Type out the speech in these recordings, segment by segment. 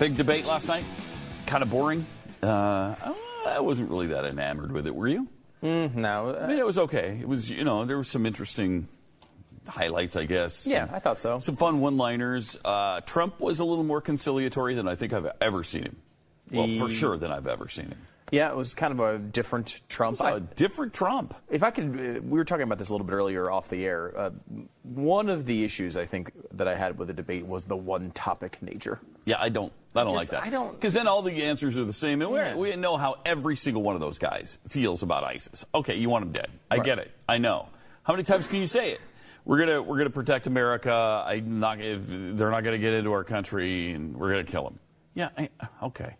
Big debate last night. Kind of boring. Uh, I wasn't really that enamored with it. Were you? No. I mean, it was okay. It was, you know, there were some interesting highlights, I guess. yeah, I thought so. Some fun one-liners. Uh, Trump was a little more conciliatory than I think I've ever seen him. Well, for sure than I've ever seen him. Yeah, it was kind of a different Trump. A I- different Trump. if I could, uh, we were talking about this a little bit earlier off the air. Uh, one of the issues I think that I had with the debate was the one topic nature. Yeah, I don't. I don't Just- like that. I don't- because then all the answers are the same, and Yeah. we we know how every single one of those guys feels about ISIS. Okay, you want them dead. I Right. get it. I know. How many times can you say it? We're gonna we're gonna protect America. I'm not. If they're not gonna get into our country, and we're gonna kill them. Yeah. I, okay.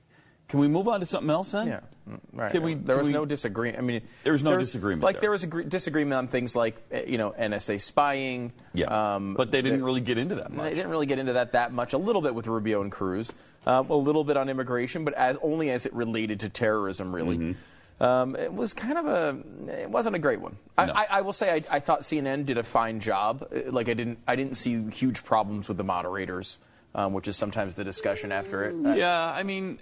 Can we move on to something else then? Yeah, mm, right. Can we? there was we- no disagreement. I mean, There was no there disagreement Like there. there was a gr- disagreement on things like uh, you know NSA spying. Yeah. um, but they didn't there- really get into that They much. didn't really get into that that much. A little bit with Rubio and Cruz, uh, a little bit on immigration, but as only as it related to terrorism, really. Mm-hmm. Um, it was kind of a. It wasn't a great one. I, No. I, I will say I, I thought CNN did a fine job. Uh, Like I didn't I didn't see huge problems with the moderators, um, which is sometimes the discussion after it. Yeah, I mean,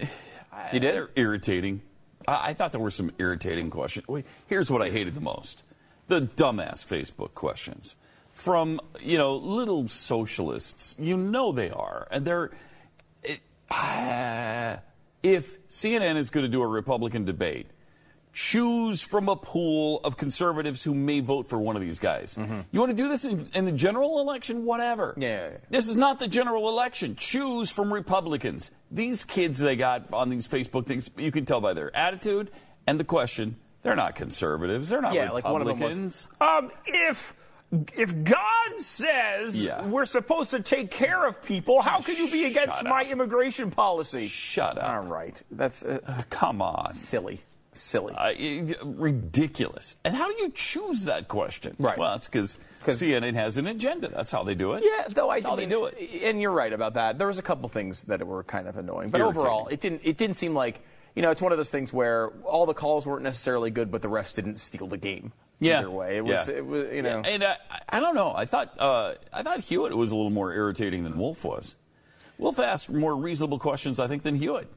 You did? They're irritating. I, I thought there were some irritating questions. Wait, here's what I hated the most: the dumbass Facebook questions from you know little socialists. You know they are, and they're. It, ah, if CNN is going to do a Republican debate, choose from a pool of conservatives who may vote for one of these guys. You want to do this in, in the general election? Whatever. Mm-hmm. Yeah, yeah, yeah. This is not the general election. Choose from Republicans. These kids they got on these Facebook things, you can tell by their attitude and the question, they're not conservatives. They're not Yeah, like one of them was- Um, if if God says Yeah. we're supposed to take care of people, how can you be against my immigration policy? Shut up. All right, that's uh, Uh, come on. silly, silly. Uh, ridiculous. And how do you choose that question? Right. Well, it's because CNN has an agenda. That's how they do it. Yeah, though I That's mean, do it. and you're right about that. There was a couple things that were kind of annoying, but Irritating. overall, it didn't. It didn't seem like you know. It's one of those things where all the calls weren't necessarily good, but the refs didn't steal the game. Yeah. Either way, it was. Yeah. It was. You know. And uh, I- I don't know. I thought uh, I thought Hewitt was a little more irritating than Wolf was. Wolf asked more reasonable questions, I think, than Hewitt.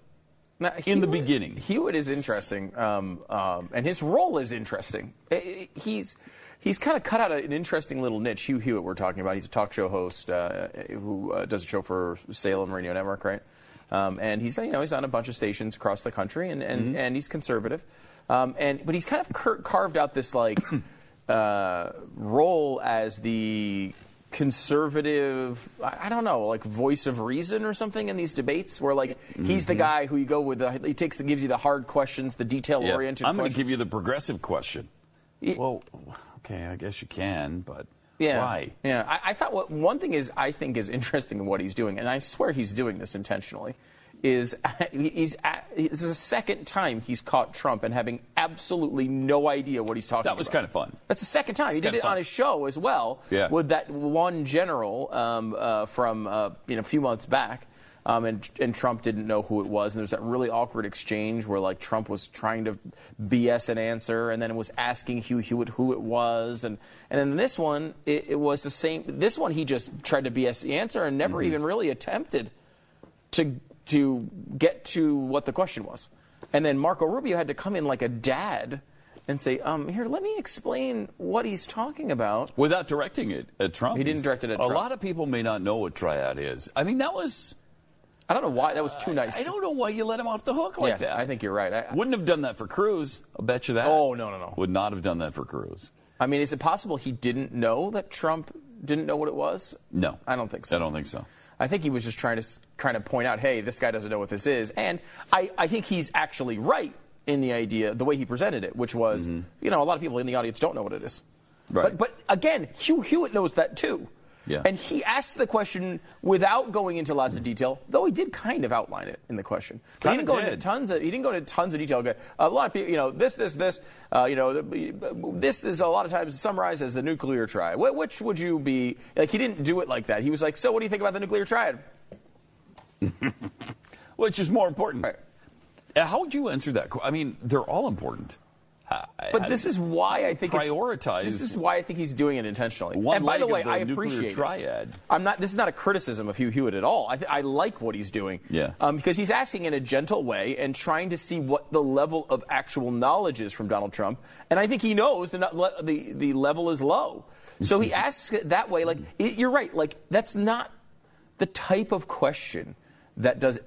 Now, in the beginning. Hewitt is interesting, um, um, and his role is interesting. I- I- He's he's kind of cut out an interesting little niche. Hugh Hewitt, we're talking about. He's a talk show host uh, who uh, does a show for Salem Radio Network, right? Um, and he's you know he's on a bunch of stations across the country, and and, Mm-hmm. and he's conservative, um, and but he's kind of cur- carved out this like uh, role as the conservative I don't know like voice of reason or something in these debates where like he's the guy who you go with the, he takes and gives you the hard questions the detail Mm-hmm. Yeah. oriented I'm going to give you the progressive question. Well, okay, I guess you can, but yeah why? yeah I, I thought what one thing is I think is interesting in what he's doing and I swear he's doing this intentionally is he's this is the second time he's caught Trump and having absolutely no idea what he's talking about That was kind of fun. That's the second time. He did it fun. on his show as well Yeah. with that one general um, uh, from uh, you know, a few months back. Um, and, and Trump didn't know who it was. And there was that really awkward exchange where like Trump was trying to BS an answer and then was asking Hugh Hewitt who it was. And, and in this one, it, it was the same. This one, he just tried to BS the answer and never even really attempted to, to get to what the question was. And then Marco Rubio had to come in like a dad and say, um, here, let me explain what he's talking about. Without directing it at Trump. He didn't direct it at a Trump. lot of people may not know what triad is. I mean, that was. I don't know why that was too nice. I don't know why you let him off the hook like yeah, that. I think you're right. I, Wouldn't have done that for Cruz. I'll bet you that. Oh, no, no, no. Would not have done that for Cruz. I mean, is it possible he didn't know that Trump didn't know what it was? No. I don't think so. I don't think so. I think he was just trying to kind of point out, hey, this guy doesn't know what this is. And I, I think he's actually right in the idea, the way he presented it, which was, you know, a lot of people in the audience don't know what it is. Mm-hmm. Right. But, but again, Hugh Hewitt knows that too. Yeah. And he asked the question without going into lots of detail, though he did kind of outline it in the question. But he Kinda didn't go into tons of he didn't go into tons of detail. A lot of people, you know, this, this, this, uh, you know, this is a lot of times summarized as the nuclear triad. Which would you be like? He didn't do it like that. He was like, so what do you think about the nuclear triad? Which is more important? Right. Uh, How would you answer that? I mean, they're all important. But this is why I think prioritize This is why I think he's doing it intentionally. and by the way, the I appreciate it. triad. I'm not. This is not a criticism of Hugh Hewitt at all. I, th- I like what he's doing. Yeah. Um, because he's asking in a gentle way and trying to see what the level of actual knowledge is from Donald Trump. And I think he knows the le- the the level is low. So he asks it that way. Like it, you're right. Like that's not the type of question that does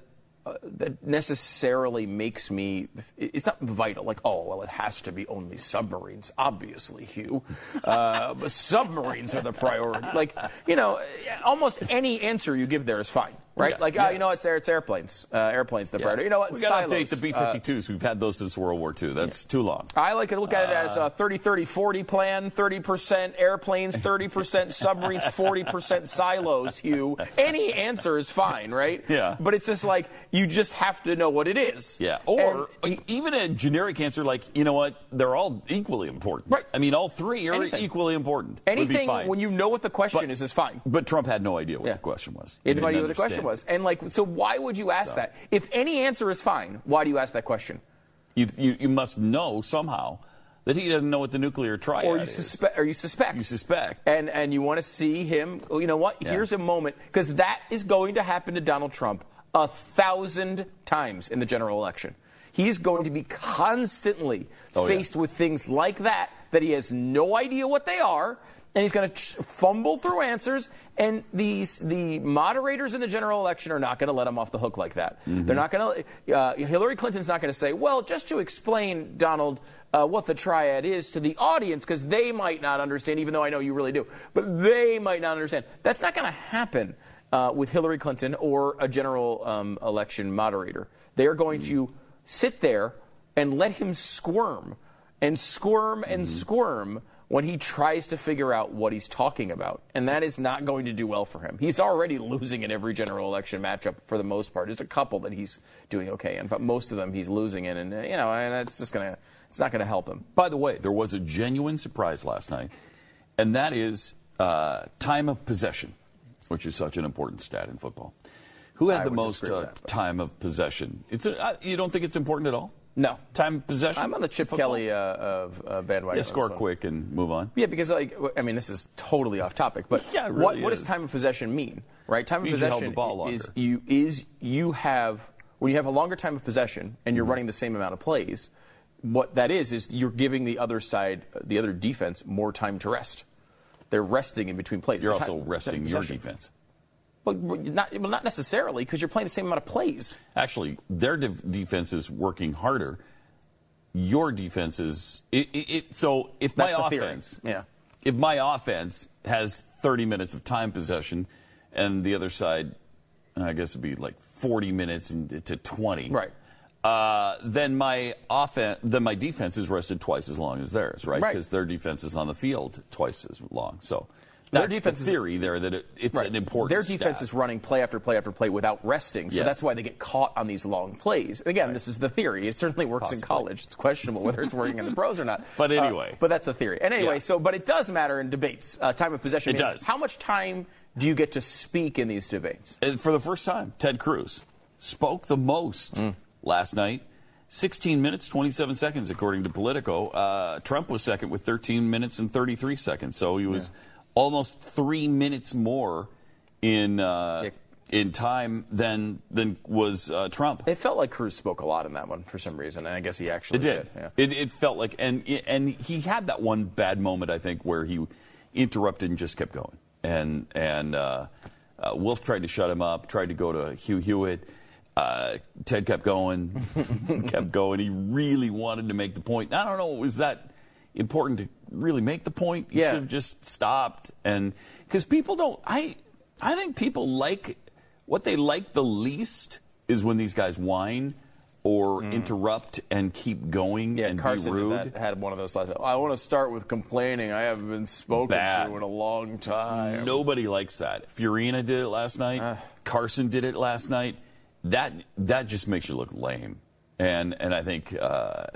that necessarily makes me it's not vital like oh well it has to be only submarines. Obviously hugh. Uh, submarines are the priority. Like you know almost any answer you give there is fine right Yeah, like uh, you know yes. it's, air- it's airplanes uh, airplanes the priority you know what we got to update silos. the Uh, B-52s. We've had those since World War II. That's too long. I like to look at it as a 30 30 40 plan 30% airplanes, 30% submarines, 40% silos, Hugh. Any answer is fine, right? Yeah. But it's just like, you just have to know what it is. Yeah, or And even a generic answer like, you know what, they're all equally important. Right. I mean, all three are Anything. equally important. anything, when you know what the question But- is, is fine. But Trump had no idea what Yeah. the question was. He had no didn't idea what the question was. And like, so why would you ask So. that? If any answer is fine, why do you ask that question? You, you, you must know somehow that he doesn't know what the nuclear triad Or you is. suspect, or you suspect. You suspect. and and you want to see him. well, You know what? Yeah. Here's a moment because that is going to happen to Donald Trump a thousand times in the general election. He's going to be constantly Oh, yeah. faced with things like that that he has no idea what they are. And he's going to ch- fumble through answers, and these the moderators in the general election are not going to let him off the hook like that. Mm-hmm. They're not going to. Uh, Hillary Clinton's not going to say, "Well, just to explain, Donald, uh, what the triad is to the audience, because they might not understand, even though I know you really do, but they might not understand." That's not going to happen uh, with Hillary Clinton or a general um, election moderator. They are going to sit there and let him squirm and squirm and squirm when he tries to figure out what he's talking about. And that is not going to do well for him. He's already losing in every general election matchup for the most part. There's a couple that he's doing okay in, but most of them he's losing in. And, uh, you know, and it's just going to, it's not going to help him. By the way, there was a genuine surprise last night, and that is uh, time of possession, which is such an important stat in football. Who had I the most uh, that, time of possession? It's a, uh, you don't think it's important at all? No. Time possession. I'm on the Chip Football? Kelly uh, of uh, bandwagon. Yeah, score on this one. quick and move on. Yeah, because like I mean, this is totally off topic, but Yeah, it what really what is. does time of possession mean? Right, time of Means you possession ball is you is you have when you have a longer time of possession and you're Mm-hmm. running the same amount of plays. What that is is you're giving the other side, the other defense, more time to rest. They're resting in between plays. You're The also time- resting time your defense. But not well, not necessarily because you're playing the same amount of plays. Actually, their de- defense is working harder. Your defense is it, it, it, so. If That's my the theory. offense, Yeah. if my offense has 30 minutes of time possession, and the other side, I guess it'd be like 40 minutes to 20. Right. Uh, then my offense, then my defense is rested twice as long as theirs, right? Right. Because their defense is on the field twice as long. So Their defense the is- theory there that it, it's Right. an important. Their defense stat. is running play after play after play without resting, so Yes. that's why they get caught on these long plays. Again, this is the theory. It certainly works in college. It's questionable whether it's working in the pros or not. But Uh, anyway. but that's the theory. And anyway, Yeah. so but it does matter in debates. Uh, time of possession. It does. How much time do you get to speak in these debates? And for the first time, Ted Cruz spoke the most Mm. last night. 16 minutes, 27 seconds, according to Politico. Uh, Trump was second with 13 minutes and 33 seconds. So he was almost three minutes more in uh, in time than than was uh, Trump. It felt like Cruz spoke a lot in that one for some reason, and I guess he actually It did. Yeah. It, it felt like, and and he had that one bad moment, I think, where he interrupted and just kept going. And and uh, uh, Wolf tried to shut him up, tried to go to Hugh Hewitt. Uh, Ted kept going, kept going. He really wanted to make the point. I don't know, was that important to really make the point? You Yeah. should have just stopped. And because people don't, I, I think people like what they like the least is when these guys whine or interrupt and keep going Mm. Yeah, and Carson be rude. that, had one of those last. I want to start with complaining. I haven't been spoken Bad. to in a long time. Nobody likes that. Fiorina did it last night. Uh. Carson did it last night. That that just makes you look lame. And and I think uh,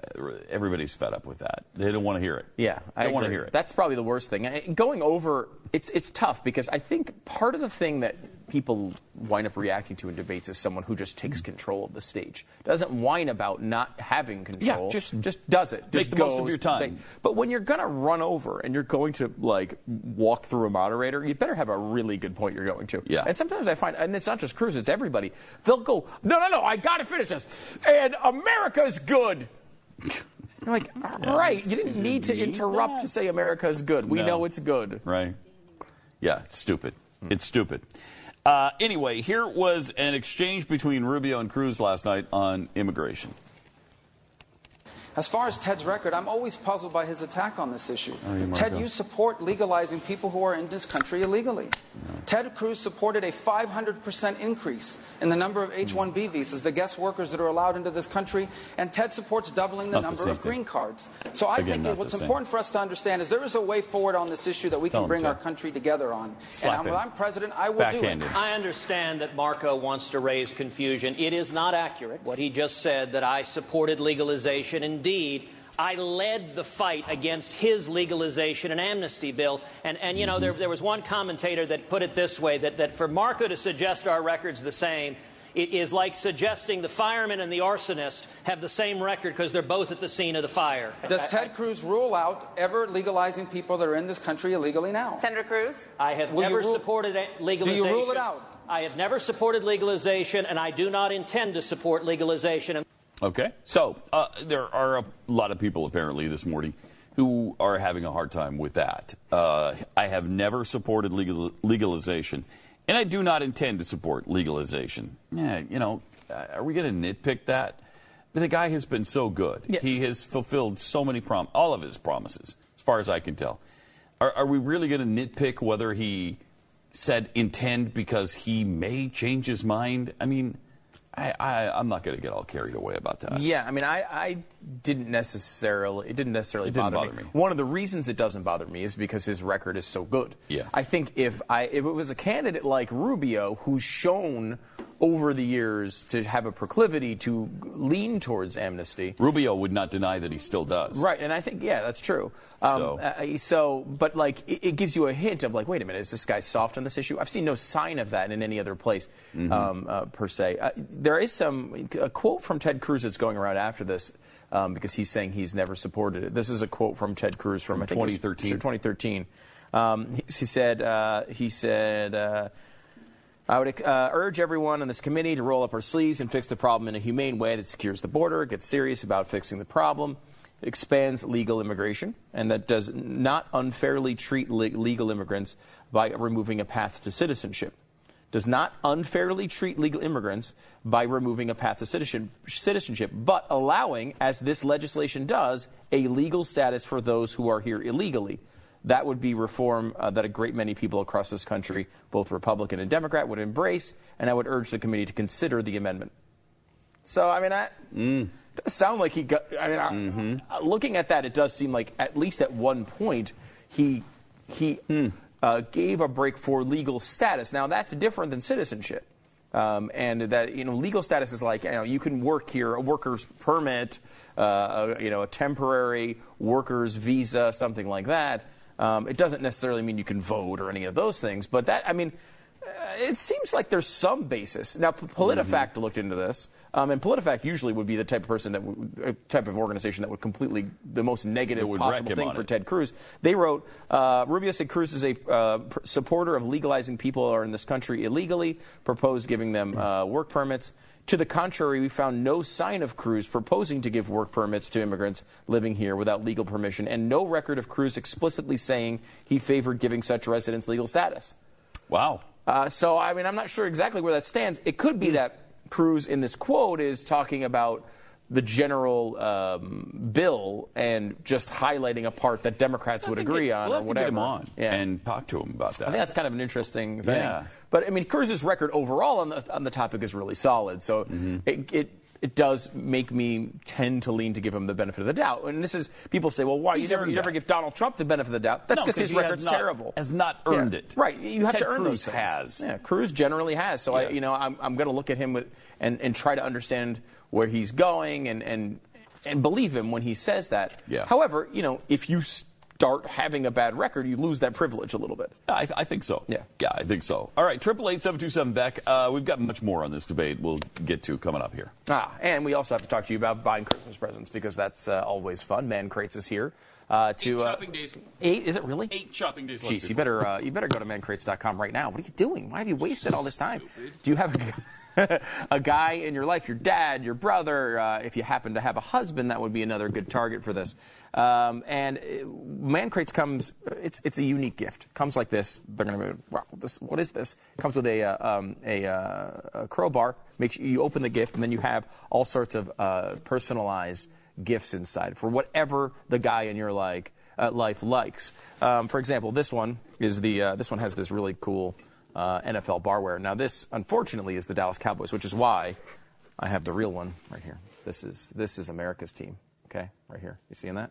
everybody's fed up with that. They don't want to hear it. Yeah, I don't want to hear it. That's probably the worst thing. Going over, it's it's tough because I think part of the thing that people wind up reacting to in debates is someone who just takes control of the stage, doesn't whine about not having control. Yeah, just- just does it. make Just the most of your time. But when you're gonna run over and you're going to like walk through a moderator, you better have a really good point you're going to. Yeah. And sometimes I find, and it's not just Cruz, it's everybody. They'll go, no, no, no, I got to finish this, and America's good. You're like, all right, you didn't need to interrupt that. to say America's good. We No. know it's good. right? Yeah, it's stupid. It's stupid. Uh, anyway, here was an exchange between Rubio and Cruz last night on immigration. As far as Ted's record, I'm always puzzled by his attack on this issue. Oh, you, Ted, you support legalizing people who are in this country illegally. Ted Cruz supported a 500% increase in the number of H 1B hmm. visas, the guest workers that are allowed into this country, and Ted supports doubling the Not number same of thing. green cards. So I Again, think what's important for us to understand is there is a way forward on this issue that we Tell can bring our country together on. Slap and when I'm president, I will do it. I understand that Marco wants to raise confusion. It is not accurate what he just said that I supported legalization. Indeed, I led the fight against his legalization and amnesty bill. And, and you know, mm-hmm. there, there was one commentator that put it this way that, that for Marco to suggest our record's the same, it is like suggesting the fireman and the arsonist have the same record because they're both at the scene of the fire. Does Ted Cruz rule out ever legalizing people that are in this country illegally now? Senator Cruz? I have Will never rule- supported a- legalization. rule it out? I have never supported legalization, and I do not intend to support legalization. Okay. So uh, there are a lot of people apparently this morning who are having a hard time with that. Uh, I have never supported legal, legalization, and I do not intend to support legalization. Yeah, you know, uh, are we going to nitpick that? But the guy has been so good. Yeah. He has fulfilled so many prom, all of his promises, as far as I can tell. Are, are we really going to nitpick whether he said intend because he may change his mind? I mean, I, I, I'm not going to get all carried away about that. Yeah, I mean, I, I didn't necessarily, it didn't necessarily It didn't bother, bother me. One of the reasons it doesn't bother me is because his record is so good. Yeah. I think if I, if it was a candidate like Rubio who's shown over the years to have a proclivity to lean towards amnesty, Rubio would not deny that he still does. Right, and I think yeah, that's true. Um, So- uh, so, but like it, it gives you a hint of like, wait a minute, is this guy soft on this issue? I've seen no sign of that in any other place Mm-hmm. um, uh, per se. Uh, there is some a quote from Ted Cruz that's going around after this. Um, because he's saying he's never supported it. This is a quote from Ted Cruz from, From I think it was 2013. 2013. Um, he, he said uh, he said. Uh, I would uh, urge everyone on this committee to roll up our sleeves and fix the problem in a humane way that secures the border, gets serious about fixing the problem, expands legal immigration, and that does not unfairly treat le- legal immigrants by removing a path to citizenship. Does not unfairly treat legal immigrants by removing a path to citizenship, but allowing, as this legislation does, a legal status for those who are here illegally. That would be reform uh, that a great many people across this country, both Republican and Democrat, would embrace, and I would urge the committee to consider the amendment. So, I mean, that does sound like he got. I mean, I- uh, looking at that, it does seem like at least at one point he he uh, gave a break for legal status. Now, that's different than citizenship. Um, and that you know legal status is like you know you can work here a worker's permit uh, a, you know a temporary worker's visa something like that um, it doesn't necessarily mean you can vote or any of those things but that I mean it seems like there's some basis. Now, PolitiFact Mm-hmm. looked into this, um, and PolitiFact usually would be the type of person that, w- uh, type of organization that would completely the most negative possible thing for it. Ted Cruz. They wrote, uh, Rubio said Cruz is a uh, pr- supporter of legalizing people who are in this country illegally, proposed giving them uh, work permits. To the contrary, we found no sign of Cruz proposing to give work permits to immigrants living here without legal permission, and no record of Cruz explicitly saying he favored giving such residents legal status. Wow. Uh, so, I mean, I'm not sure exactly where that stands. It could be that Cruz in this quote is talking about the general um, bill and just highlighting a part that Democrats would We'll have to agree get- on We'll or whatever. get him on Yeah. and talk to him about that. I think that's kind of an interesting thing. Yeah. But I mean, Cruz's record overall on the on the topic is really solid. So Mm-hmm. it, it it does make me tend to lean to give him the benefit of the doubt. And this is people say, well, why you never you never give Donald Trump the benefit of the doubt? That's No, his record's not- terrible. has not earned Yeah. it. Right. You have Ted to earn Cruz those things. has. Yeah, Cruz generally has. So I, you know, I'm I'm going to look at him with, and and try to understand where he's going and and and believe him when he says that. Yeah. However, you know, if you start having a bad record, you lose that privilege a little bit. I, I think so. Yeah. Yeah, I think so. All right, triple eight seven two seven Beck. Uh, we've got much more on this debate. We'll get to coming up here. Ah, and we also have to talk to you about buying Christmas presents because that's uh, always fun. Man Crates is here uh, to Eight uh, shopping days. Eight? Is it really? Eight shopping days. left Jeez, you better uh, you better go to mancrates.com right now. What are you doing? Why have you wasted all this time? Do you have a, a guy in your life, your dad, your brother? Uh, if you happen to have a husband, that would be another good target for this. Um, and uh, Man Crates comes. It's it's a unique gift. Comes like this. They're going to wow. This what is this? Comes with a uh, um, a, uh, a crowbar. Make sure you open the gift, and then you have all sorts of uh, personalized gifts inside for whatever the guy in your like uh, life likes. Um, for example, this one is the uh, this one has this really cool uh, NFL barware. Now, this unfortunately is the Dallas Cowboys, which is why I have the real one right here. This is this is America's team. Okay, right here. You seeing that?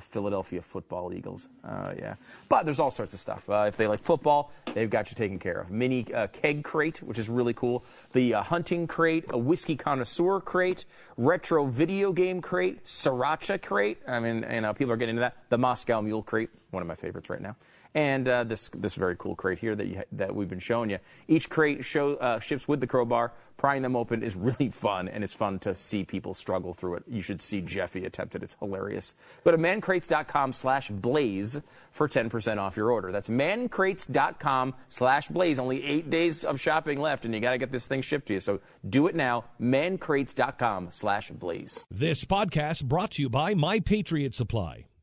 Philadelphia Football Eagles. Uh, yeah, but there's all sorts of stuff. Uh, if they like football, they've got you taken care of. Mini uh, keg crate, which is really cool. The uh, hunting crate, a whiskey connoisseur crate, retro video game crate, sriracha crate. I mean, you know, people are getting into that. The Moscow Mule crate, one of my favorites right now. And uh, this this very cool crate here that that we've been showing you. Each crate show uh, ships with the crowbar. Prying them open is really fun, and it's fun to see people struggle through it. You should see Jeffy attempt it; it's hilarious. Go to mancrates.com/blaze for 10% off your order. That's mancrates.com/blaze. Only eight days of shopping left, and you got to get this thing shipped to you. So do it now. mancrates.com/blaze. This podcast brought to you by My Patriot Supply.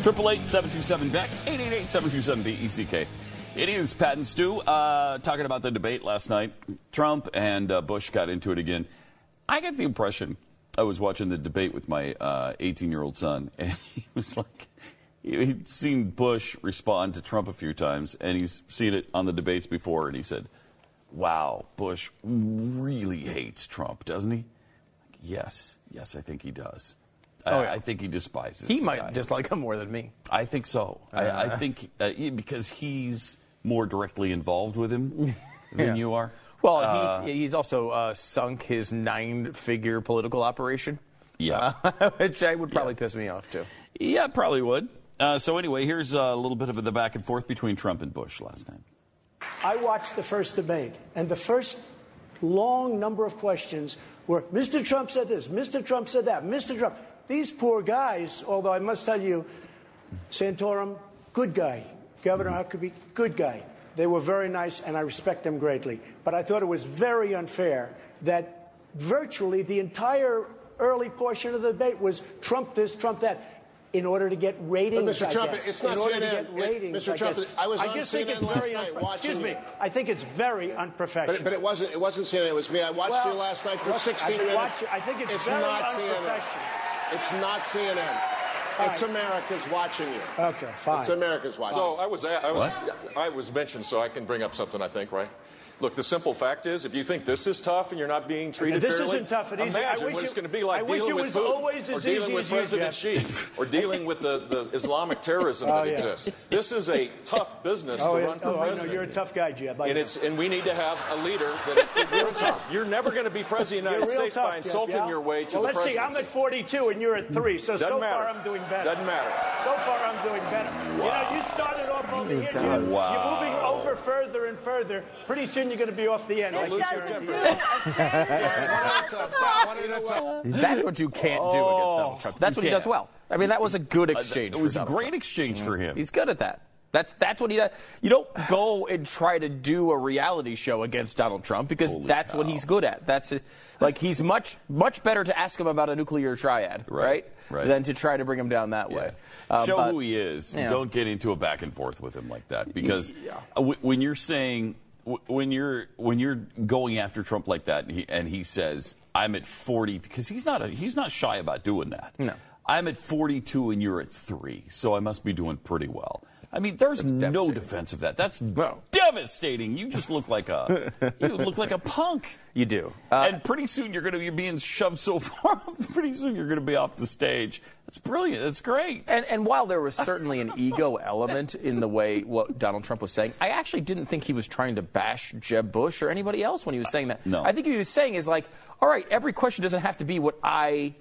888-727-BECK, 888-727-BECK. It is Pat and Stu uh, talking about the debate last night. Trump and uh, Bush got into it again. I got the impression I was watching the debate with my uh, 18-year-old son, and he was like, he'd seen Bush respond to Trump a few times, and he's seen it on the debates before, and he said, wow, Bush really hates Trump, doesn't he? Like, yes, yes, I think he does. I, Oh, yeah. I think he despises. He the might guy. dislike him more than me. I think so. I, I think uh, because he's more directly involved with him than Yeah. you are. Well, Uh, he, he's also uh, sunk his nine-figure political operation. Yeah. Uh, which I would probably Yeah. piss me off too. Yeah, probably would. Uh, so anyway, here's a little bit of the back and forth between Trump and Bush last night. I watched the first debate, and the first long number of questions were Mr. Trump said this, Mr. Trump said that, Mr. Trump. These poor guys, although I must tell you, Santorum, good guy. Governor mm-hmm. Huckabee, good guy. They were very nice, and I respect them greatly. But I thought it was very unfair that virtually the entire early portion of the debate was Trump this, Trump that. In order to get ratings, Mr. I Trump, guess. it's not in order CNN. to get It's- ratings, Mr. I Trump, guess. I was on just think CNN it's last very night watching Excuse me. I think it's very unprofessional. But, but it wasn't. It wasn't CNN. It was me. I watched Well, you last night for 16 I've minutes. I think it's very not CNN. Unprofessional. It's not CNN. It's. America's watching you. Okay, fine. It's America's watching. So I was, I was, I was mentioned, so I can bring up something. I think, right? Look, the simple fact is, if you think this is tough and you're not being treated This fairly, isn't tough and easy. I imagine wish what it's going to be like I dealing with Putin, or dealing with as you, President Xi, or dealing with the, the Islamic terrorism Oh, that yeah. exists. This is a tough business Oh, to run for oh, I know. You're a tough guy, Jeb. I and know. it's and we need to have a leader that is you're, tough. you're never going to be president of the United States tough, by Jeb, insulting yeah? your way to well, the let's see. I'm at 42 and you're at three, so Doesn't so matter. far I'm doing better. Doesn't matter. So far I'm doing better. You know, you started off over here, Jeb. Wow. You're moving over further and further. Pretty soon you're going to be off the end. This like doesn't do One at a time. That's what you can't do against Donald Trump. That's You what he does can't. well. I mean, that was a good exchange. Uh, it for was a great Trump. exchange for mm-hmm. him. He's good at that. That's that's what he does. You don't go and try to do a reality show against Donald Trump because Holy that's what he's good at. That's it. like he's much much better to ask him about a nuclear triad, right? Right, right. Than to try to bring him down that way. Uh, Show but- who he is. Yeah. Don't get into a back and forth with him like that because Yeah. uh, when you're saying when you're when you're going after Trump like that and he, and he says I'm at 40 because he's not a, he's not shy about doing that. No. I'm at 42 and you're at 3, so I must be doing pretty well. I mean, there's no defense of that. That's No. devastating. You just look like a you look like a punk. You do. Uh, and pretty soon you're going to be being shoved so far. pretty soon you're going to be off the stage. That's brilliant. That's great. And, and while there was certainly an ego element in the way what Donald Trump was saying, I actually didn't think he was trying to bash Jeb Bush or anybody else when he was saying that. No. I think what he was saying is like, all right, every question doesn't have to be what I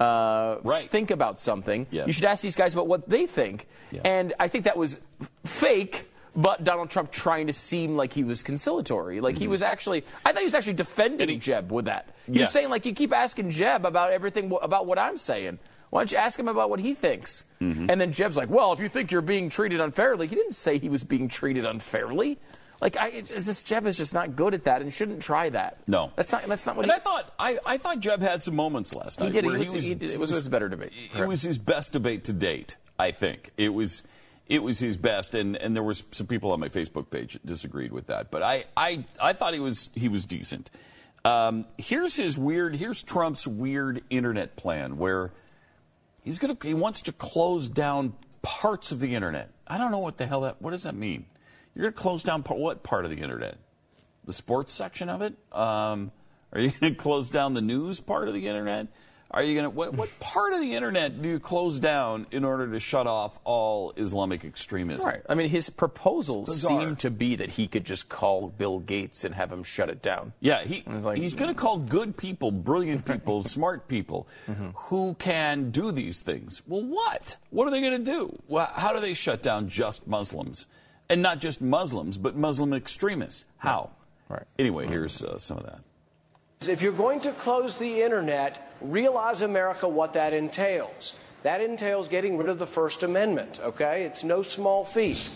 uh, Right. think about something. Yes. You should ask these guys about what they think. Yeah. And I think that was fake. But Donald Trump trying to seem like he was conciliatory, like he was actually. I thought he was actually defending Mm-hmm. He- Jeb with that. He Yeah. was saying like, you keep asking Jeb about everything about what I'm saying. Why don't you ask him about what he thinks? Mm-hmm. And then Jeb's like, well, if you think you're being treated unfairly, he didn't say he was being treated unfairly. Like, I, it's just, Jeb is just not good at that and shouldn't try that. No. that's not. That's not what And he. I thought I, I thought Jeb had some moments last night. did. He where was- he did. It was his better debate. It was his best debate to date. I think it was it was his best, and, and there was some people on my Facebook page that disagreed with that. But I I, I thought he was he was decent. Um, here's his weird. Here's Trump's weird internet plan where he's gonna he wants to close down parts of the internet. I don't know what the hell that. What does that mean? You're gonna close down what part of the internet? the sports section of it? Um, are you going to close down the news part of the internet? Are you going to what, what part of the internet do you close down in order to shut off all Islamic extremism? Right. I mean, his proposals seem to be that he could just call Bill Gates and have him shut it down. Yeah, he, like- he's going to call good people, brilliant people, smart people Mm-hmm. who can do these things. Well, what? What are they going to do? Well, how do they shut down just Muslims? And not just Muslims, but Muslim extremists. How? Right. Anyway, here's uh, some of that. If you're going to close the internet, realize, America, what that entails. That entails getting rid of the First Amendment, okay? It's no small feat.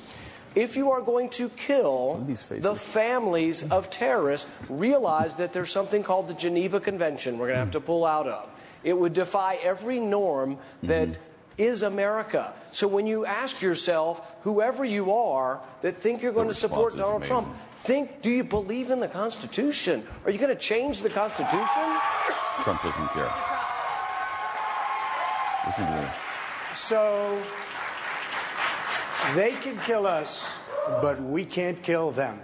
If you are going to kill the families of terrorists, realize that there's something called the Geneva Convention we're going to have to pull out of. It would defy every norm that is America. So when you ask yourself, whoever you are that think you're going to support Donald amazing. Trump, think, do you believe in the Constitution? Are you going to change the Constitution? Trump doesn't care. Listen to this. So they can kill us, but we can't kill them.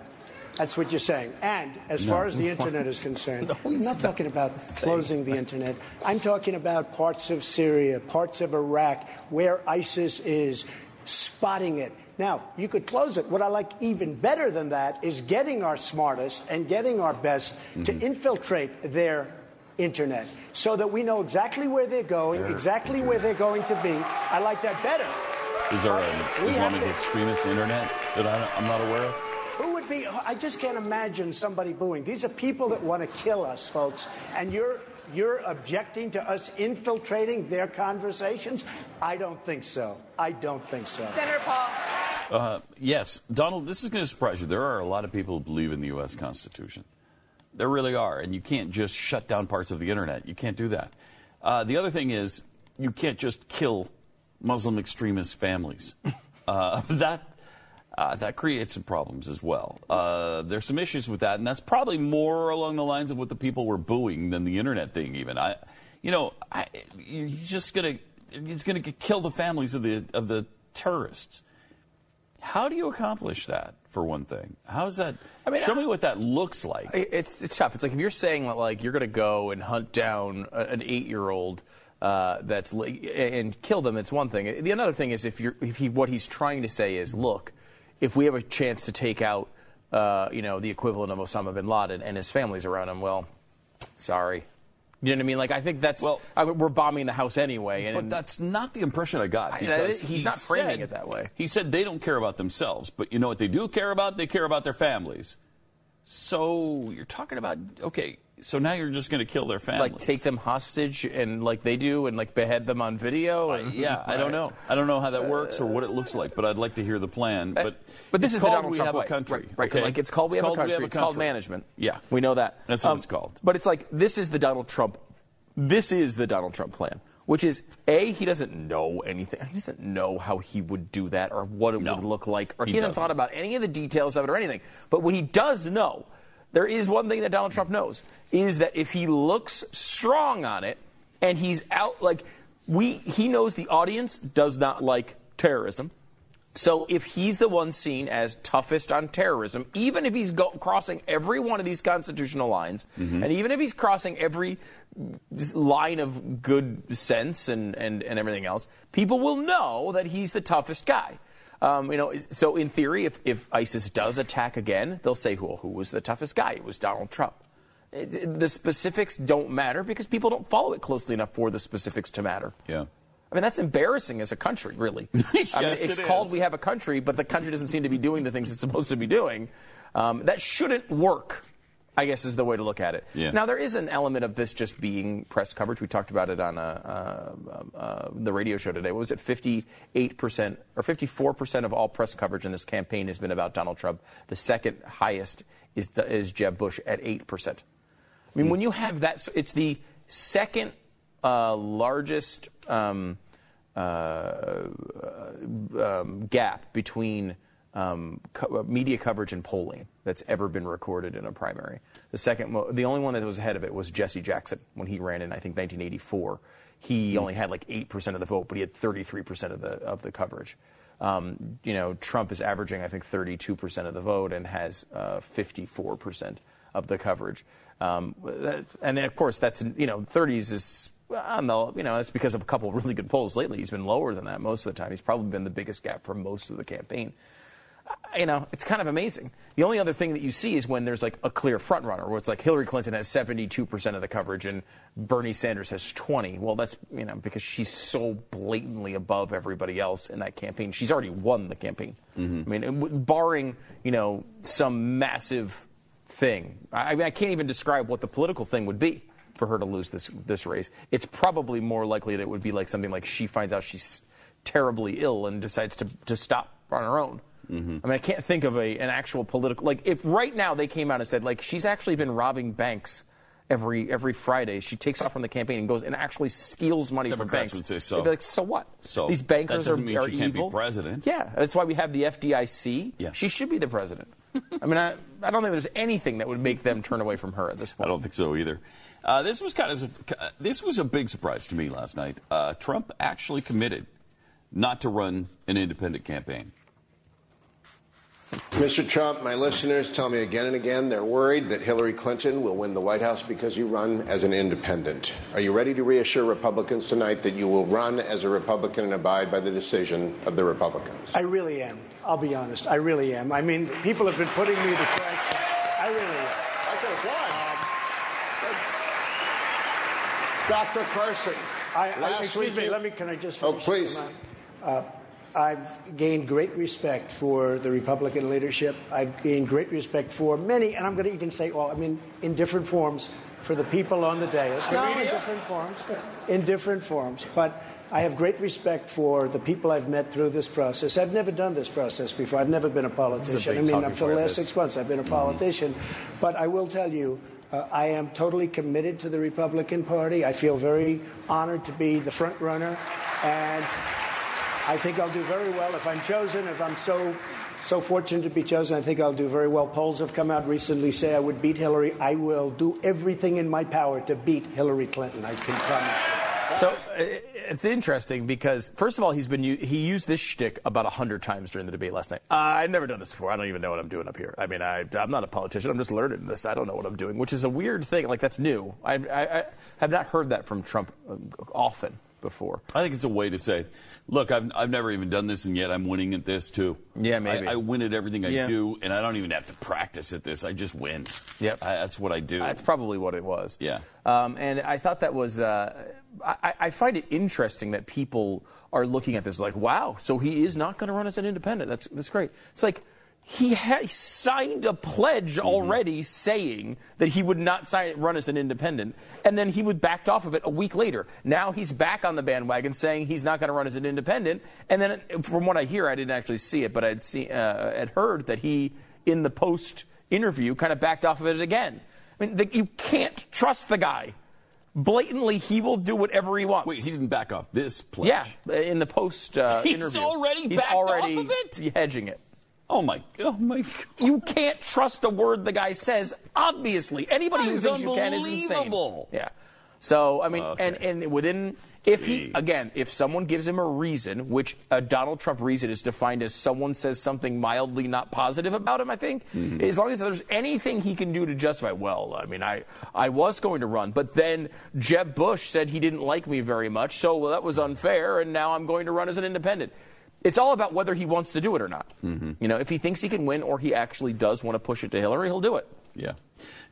That's what you're saying. And as far as the internet is concerned, I'm not talking about closing the internet. I'm talking about parts of Syria, parts of Iraq, where ISIS is, spotting it. Now, you could close it. What I like even better than that is getting our smartest and getting our best to mm-hmm. infiltrate their internet so that we know exactly where they're going, exactly where they're going to be. I like that better. Is there uh, an Islamic to- extremist internet that I, I'm not aware of? Who would be? I just can't imagine somebody booing. These are people that want to kill us, folks, and you're you're objecting to us infiltrating their conversations. I don't think so. I don't think so. Senator Paul. Uh, yes, Donald. This is going to surprise you. There are a lot of people who believe in the U.S. Constitution. There really are, and you can't just shut down parts of the internet. You can't do that. Uh, the other thing is, you can't just kill Muslim extremist families. uh, that uh, that creates some problems as well. Uh, there's some issues with that, and that's probably more along the lines of what the people were booing than the internet thing. Even I, you know, I, he's just gonna he's gonna kill the families of the of the terrorists. How do you accomplish that? For one thing, how's that? I mean, show me what that looks like. It's it's tough. It's like if you're saying that like you're going to go and hunt down an eight year old. Uh, that's and kill them. It's one thing. The another thing is if you're if he what he's trying to say is look, if we have a chance to take out uh, you know the equivalent of Osama bin Laden and his family's around him, well, sorry. You know what I mean? Like I think that's well, I, we're bombing the house anyway. And But that's not the impression I got. I- because he's he not framing said- it that way. He said they don't care about themselves, but you know what they do care about? They care about their families. So you're talking about okay. So now you're just going to kill their families? like take them hostage and like they do and like behead them on video. And, yeah, I don't know. I don't know how that works or what it looks like, but I'd like to hear the plan. But But this is the called Donald We Trump have way. a country. Right, right. okay? Like it's called, we, have a country. It's called management. Yeah, we know that. That's what Um, it's called. But it's like this is the Donald Trump. This is the Donald Trump plan, which is a he doesn't know anything. He doesn't know how he would do that or what it would look like, or he, he hasn't doesn't. thought about any of the details of it or anything. But what he does know, there is one thing that Donald Trump knows is that if he looks strong on it and he's out like we he knows the audience does not like terrorism. So if he's the one seen as toughest on terrorism, even if he's go- crossing every one of these constitutional lines, mm-hmm. and even if he's crossing every line of good sense and, and, and everything else, people will know that he's the toughest guy. Um, you know, so in theory, if, if ISIS does attack again, they'll say, well, who was the toughest guy? It was Donald Trump. It- the specifics don't matter because people don't follow it closely enough for the specifics to matter. Yeah. I mean, that's embarrassing as a country, really. I mean, it's it called is. We Have a Country, but the country doesn't seem to be doing the things it's supposed to be doing. Um, that shouldn't work, I guess, is the way to look at it. Yeah. Now, there is an element of this just being press coverage. We talked about it on uh, uh, uh, the radio show today. What was it? 58% or 54% of all press coverage in this campaign has been about Donald Trump. The second highest is, is Jeb Bush at 8%. I mean, when you have that, it's the second uh, largest um, uh, um, gap between um, co- uh, media coverage and polling that's ever been recorded in a primary. The second, mo- the only one that was ahead of it was Jesse Jackson when he ran in, I think, 1984. He only had like 8% of the vote, but he had 33% of the of the coverage. Um, you know, Trump is averaging, I think, 32% of the vote and has uh, 54% of the coverage. Um, that, and then, of course, that's you know, 30s is on the you know, it's because of a couple of really good polls lately. He's been lower than that most of the time. He's probably been the biggest gap for most of the campaign. You know, it's kind of amazing. The only other thing that you see is when there's like a clear front runner, where it's like Hillary Clinton has 72% of the coverage and Bernie Sanders has 20. Well, that's you know because she's so blatantly above everybody else in that campaign. She's already won the campaign. Mm-hmm. I mean, barring you know some massive thing. I, I mean, I can't even describe what the political thing would be for her to lose this this race. It's probably more likely that it would be like something like she finds out she's terribly ill and decides to to stop on her own. I mean, I can't think of a an actual political like if right now they came out and said like she's actually been robbing banks. Every every Friday, she takes off from the campaign and goes and actually steals money Democrats from would banks. say so. They'd be like, so what? So these that bankers doesn't are, mean are she can't be evil. president. Yeah, that's why we have the FDIC. Yeah. She should be the president. I mean, I, I don't think there's anything that would make them turn away from her at this point. I don't think so either. Uh, this was kind of this was a big surprise to me last night. Uh, Trump actually committed not to run an independent campaign. Mr. Trump, my listeners tell me again and again they're worried that Hillary Clinton will win the White House because you run as an independent. Are you ready to reassure Republicans tonight that you will run as a Republican and abide by the decision of the Republicans? I really am. I'll be honest. I really am. I mean, people have been putting me to the question. I really am. I can Dr. Carson. I, I, excuse me. Let me. Can I just? Oh, please. Uh, I've gained great respect for the Republican leadership. I've gained great respect for many, and I'm going to even say, well, I mean, in different forms, for the people on the dais. No, in different forms. In different forms. But I have great respect for the people I've met through this process. I've never done this process before. I've never been a politician. big I mean, for the last this. six months, I've been a politician. But I will tell you, Uh, I am totally committed to the Republican Party. I feel very honored to be the front runner, and I think I'll do very well if I'm chosen. If I'm so so fortunate to be chosen, I think I'll do very well. Polls have come out recently say I would beat Hillary. I will do everything in my power to beat Hillary Clinton. I can promise. You. So it's interesting because first of all, he's been he used this shtick about hundred times during the debate last night. Uh, I've never done this before. I don't even know what I'm doing up here. I mean, I, am not a politician. I'm just learning this. I don't know what I'm doing, which is a weird thing. Like that's new. I, I, I have not heard that from Trump uh, often before. I think it's a way to say, look, I've, I've never even done this, and yet I'm winning at this too. Yeah, maybe. I, I win at everything I Yeah. do, and I don't even have to practice at this. I just win. Yep. I, that's what I do. That's probably what it was. Yeah. Um, and I thought that was. Uh, I, I find it interesting that people are looking at this like, wow, so he is not going to run as an independent. That's that's great. It's like. He ha- signed a pledge Mm-hmm. already saying that he would not sign, run as an independent, and then he would backed off of it a week later. Now he's back on the bandwagon saying he's not going to run as an independent. And then, from what I hear, I didn't actually see it, but I'd see, uh, had heard that he, in the post interview, kind of backed off of it again. I mean, the, you can't trust the guy. Blatantly, he will do whatever he wants. Wait, he didn't back off this pledge. Yeah, in the post uh, He's interview, already he's backed off already of it? hedging it. Oh my! Oh my! God. You can't trust a word the guy says. Obviously, anybody That who thinks you can is insane. Yeah. So I mean, Okay. and and within if he again, if someone gives him a reason, which a Donald Trump reason is defined as someone says something mildly not positive about him, I think, Mm-hmm. as long as there's anything he can do to justify, well, I mean, I I was going to run, but then Jeb Bush said he didn't like me very much, so well, that was unfair, and now I'm going to run as an independent. It's all about whether he wants to do it or not. Mm-hmm. You know, if he thinks he can win or he actually does want to push it to Hillary, he'll do it. Yeah.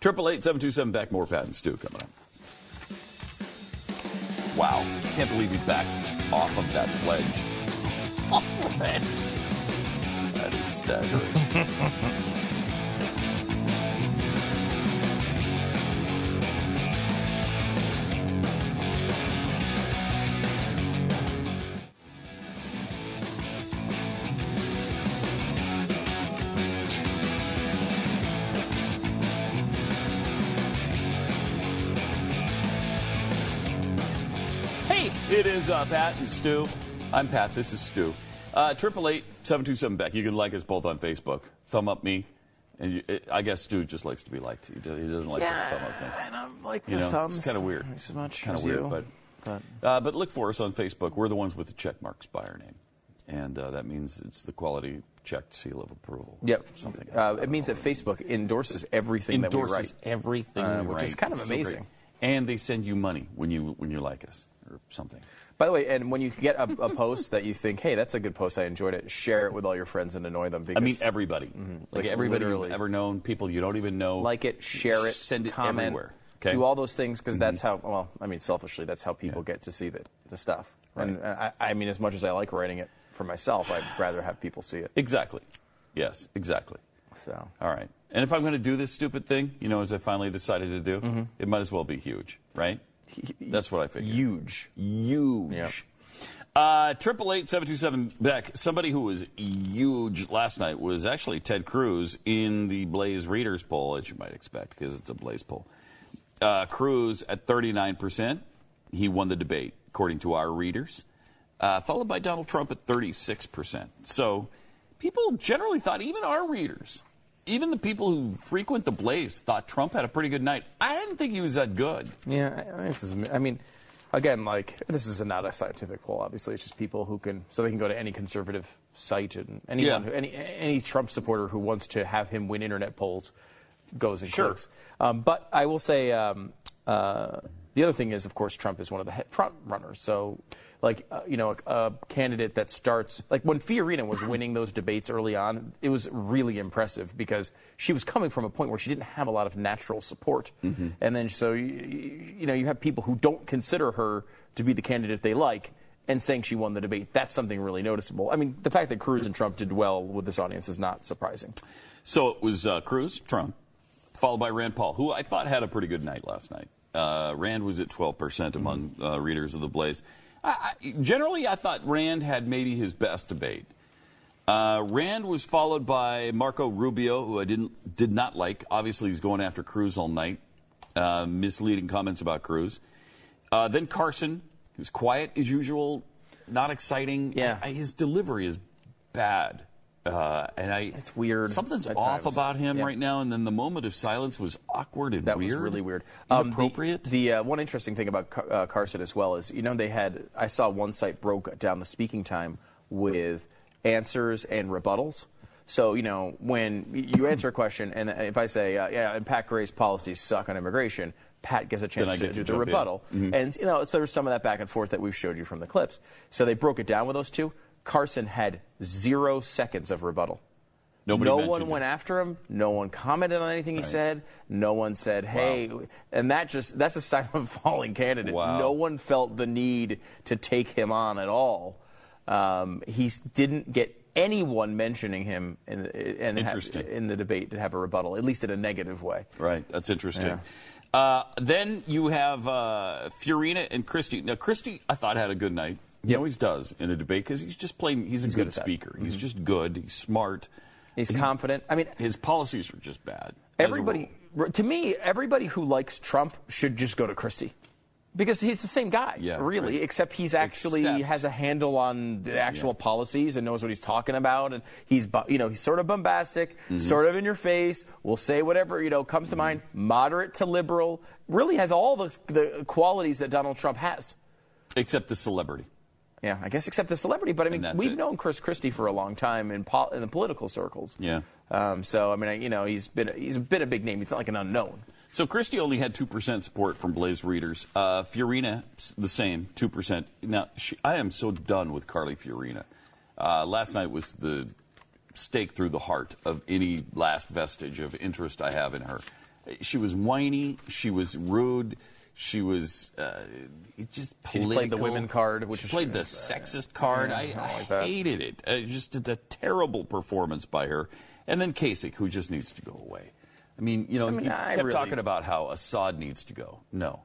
Triple eight seven two seven Beck more Pat and Stu coming up. Wow! Can't believe he backed off of that pledge. Oh man, that is staggering. is uh, Pat and Stu. I'm Pat. This is Stu. Uh, Triple eight seven two seven Beck. You can like us both on Facebook. Thumb up me, and you, it, I guess Stu just likes to be liked. He, he doesn't like the thumb up thing. I don't like You the know, thumbs it's kind of weird. as much kind of weird, you, but but- uh, but look for us on Facebook. We're the ones with the check marks by our name, and uh, that means it's the quality checked seal of approval. Yep. something. Uh, it means that Facebook endorses everything that we write, endorses everything, uh, we which is kind of So amazing. and they send you money when you when you like us or something. By the way, and when you get a, a post that you think, "Hey, that's a good post. I enjoyed it," share it with all your friends and annoy them. Because, I mean, everybody. Like, Like, everybody you've ever known, people you don't even know. like it, share it, send it comment, everywhere. Okay? Mm-hmm. do all those things because that's how. Well, I mean, selfishly, that's how people Yeah. get to see the the stuff. And uh, I, I mean, as much as I like writing it for myself, I'd rather have people see it. Exactly. Yes, exactly. So. All right. And if I'm going to do this stupid thing, you know, as I finally decided to do, Mm-hmm. it might as well be huge, right? That's what I figured. Huge. Huge. Uh, Triple eight seven two seven Beck. Somebody who was huge last night was actually Ted Cruz in the Blaze Readers poll, as you might expect, because it's a Blaze poll. Uh, Cruz at thirty nine percent. He won the debate, according to our readers, uh, followed by Donald Trump at thirty six percent. So people generally thought, even our readers, even the people who frequent the Blaze, thought Trump had a pretty good night. I didn't think he was that good. Yeah, I- this is. I mean, again, like this is not a scientific poll. Obviously, it's just people who can, so they can go to any conservative site and anyone, Yeah. who, any any Trump supporter who wants to have him win internet polls goes and clicks. Um, but I will say, um, uh, the other thing is, of course, Trump is one of the front runners. So. Like uh, you know, a, a candidate that starts like when Fiorina was winning those debates early on, it was really impressive because she was coming from a point where she didn't have a lot of natural support, and then so you, you know you have people who don't consider her to be the candidate they like and saying she won the debate. That's something really noticeable. I mean, the fact that Cruz and Trump did well with this audience is not surprising. So it was uh, Cruz, Trump, followed by Rand Paul, who I thought had a pretty good night last night. Uh, Rand was at 12% among uh, readers of The Blaze. I, I, generally, I thought Rand had maybe his best debate. Uh, Rand was followed by Marco Rubio, who I didn't did not like. Obviously, he's going after Cruz all night. uh, misleading comments about Cruz. Uh, then Carson, who's quiet as usual, not exciting. Yeah. I- his delivery is bad. Uh, and I, It's weird Something's off times. about him Yeah. right now. And then the moment of silence was awkward and That weird. was really weird. Um, the- Inappropriate. the uh, one interesting thing about Car- uh, Carson as well is, you know, they had. I saw one site broke down the speaking time with answers and rebuttals. So you know, when you answer a question, and if I say, uh, "Yeah," and Pat Gray's policies suck on immigration, Pat gets a chance to to do the rebuttal, Mhm. and you know, so there's some of that back and forth that we've showed you from the clips. So they broke it down with those two. Carson had zero seconds of rebuttal. Nobody no one it. went after him. No one commented on anything he said. No one said, "Hey," and that just—that's a sign of a falling candidate. Wow. No one felt the need to take him on at all. Um, he didn't get anyone mentioning him in, in, in the debate to have a rebuttal, at least in a negative way. Right, that's interesting. Uh, then you have uh, Fiorina and Christie. Now, Christie, I thought had a good night. He always does in a debate because he's just plain. He's a good good, that. speaker. He's Mhm. just good. He's smart. He's confident. I mean, his policies are just bad. Everybody, to me, everybody who likes Trump should just go to Christie. Because he's the same guy, Yeah, really, right. except he's actually Except- has a handle on the actual policies and knows what he's talking about, and he's you know he's sort of bombastic, Mm-hmm. sort of in your face. Will say whatever you know comes to mind. Moderate to liberal, really has all the the qualities that Donald Trump has. Except the celebrity. Yeah, I guess except the celebrity. But I mean, we've it. known Chris Christie for a long time in pol- in the political circles. Yeah. Um, so I mean, I, you know, he's been he's been a big name. He's not like an unknown. So Christie only had two percent support from Blaze readers. Uh, Fiorina, the same, two percent. Now she, I am so done with Carly Fiorina. Uh, last night was the stake through the heart of any last vestige of interest I have in her. She was whiny. She was rude. She was uh, it just She played the women card, which she played the uh, sexist card. yeah, I, I like hated it. Uh, just a, a terrible performance by her. And then Kasich, who just needs to go away. I mean, you know, I mean, he I kept really- talking about how Assad needs to go. No,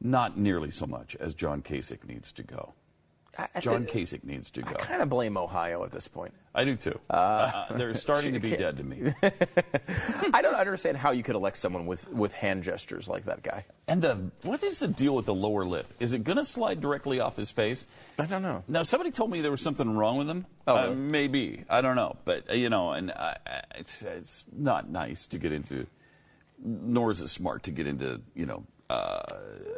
not nearly so much as John Kasich needs to go. John Kasich needs to go. I kind of blame Ohio at this point. I do too. Uh, they're starting to be dead to me. I don't understand how you could elect someone with, with hand gestures like that guy. And the what is the deal with the lower lip? Is it going to slide directly off his face? I don't know. Now, somebody told me there was something wrong with him. Oh, Uh, maybe I don't know, but uh, you know, and it's, it's not nice to get into. Nor is it smart to get into you know uh,